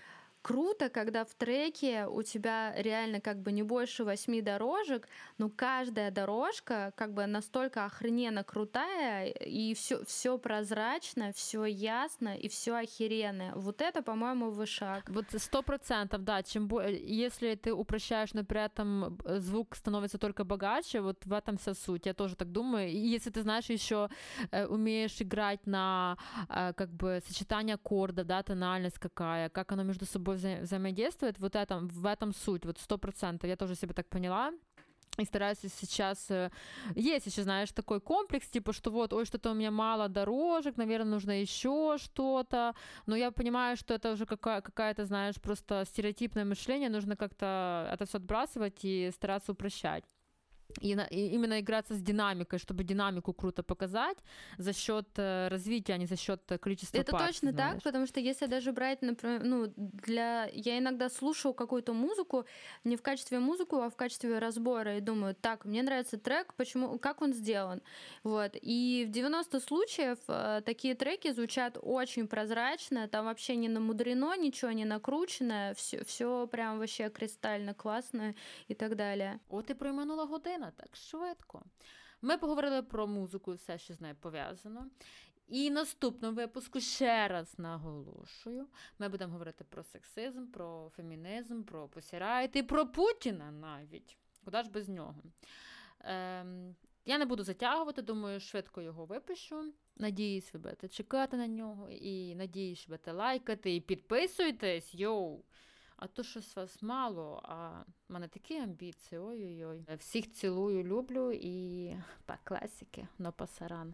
круто, когда в треке у тебя реально как бы не больше восьми дорожек, но каждая дорожка как бы настолько охрененно крутая, и все, все прозрачно, все ясно, и все охеренное. Вот это, по-моему, вышаг. Вот сто процентов, да. Чем. Если ты упрощаешь, но при этом звук становится только богаче, вот в этом вся суть. Я тоже так думаю. И если ты знаешь еще э, умеешь играть на э, как бы сочетание аккорда, да, тональность какая, как оно между собой собой вза- взаимодействует, вот этом, в этом суть, вот сто процентов, я тоже себе так поняла, и стараюсь сейчас... Э, есть еще, знаешь, такой комплекс, типа, что вот, ой, что-то у меня мало дорожек, наверное, нужно еще что-то. Но я понимаю, что это уже какая- какая-то, знаешь, просто стереотипное мышление, нужно как-то это все отбрасывать и стараться упрощать. И, на, и именно играться с динамикой, чтобы динамику круто показать за счет э, развития, а не за счет количества Это партий, точно знаешь. так, потому что если даже брать, например, ну, для... Я иногда слушаю какую-то музыку не в качестве музыку, а в качестве разбора, и думаю, так, мне нравится трек, почему, как он сделан, вот. И в 90 случаев э, такие треки звучат очень прозрачно, там вообще не намудрено, ничего не накручено, все, все прям вообще кристально классно и так далее. От і проминула година так швидко. Ми поговорили про музику і все, що з нею пов'язано. І наступному випуску ще раз наголошую: ми будемо говорити про сексизм, про фемінізм, про посірайт і про Путіна навіть. Куди ж без нього? Ем, я не буду затягувати, думаю, швидко його випишу. Надіюсь, ви будете чекати на нього. І надіюсь, що будете лайкати і підписуйтесь, йоу! А то щось вас мало, а в мене такі амбіції. Ой-ой-ой. Всіх цілую, люблю і по класіки, но пасаран.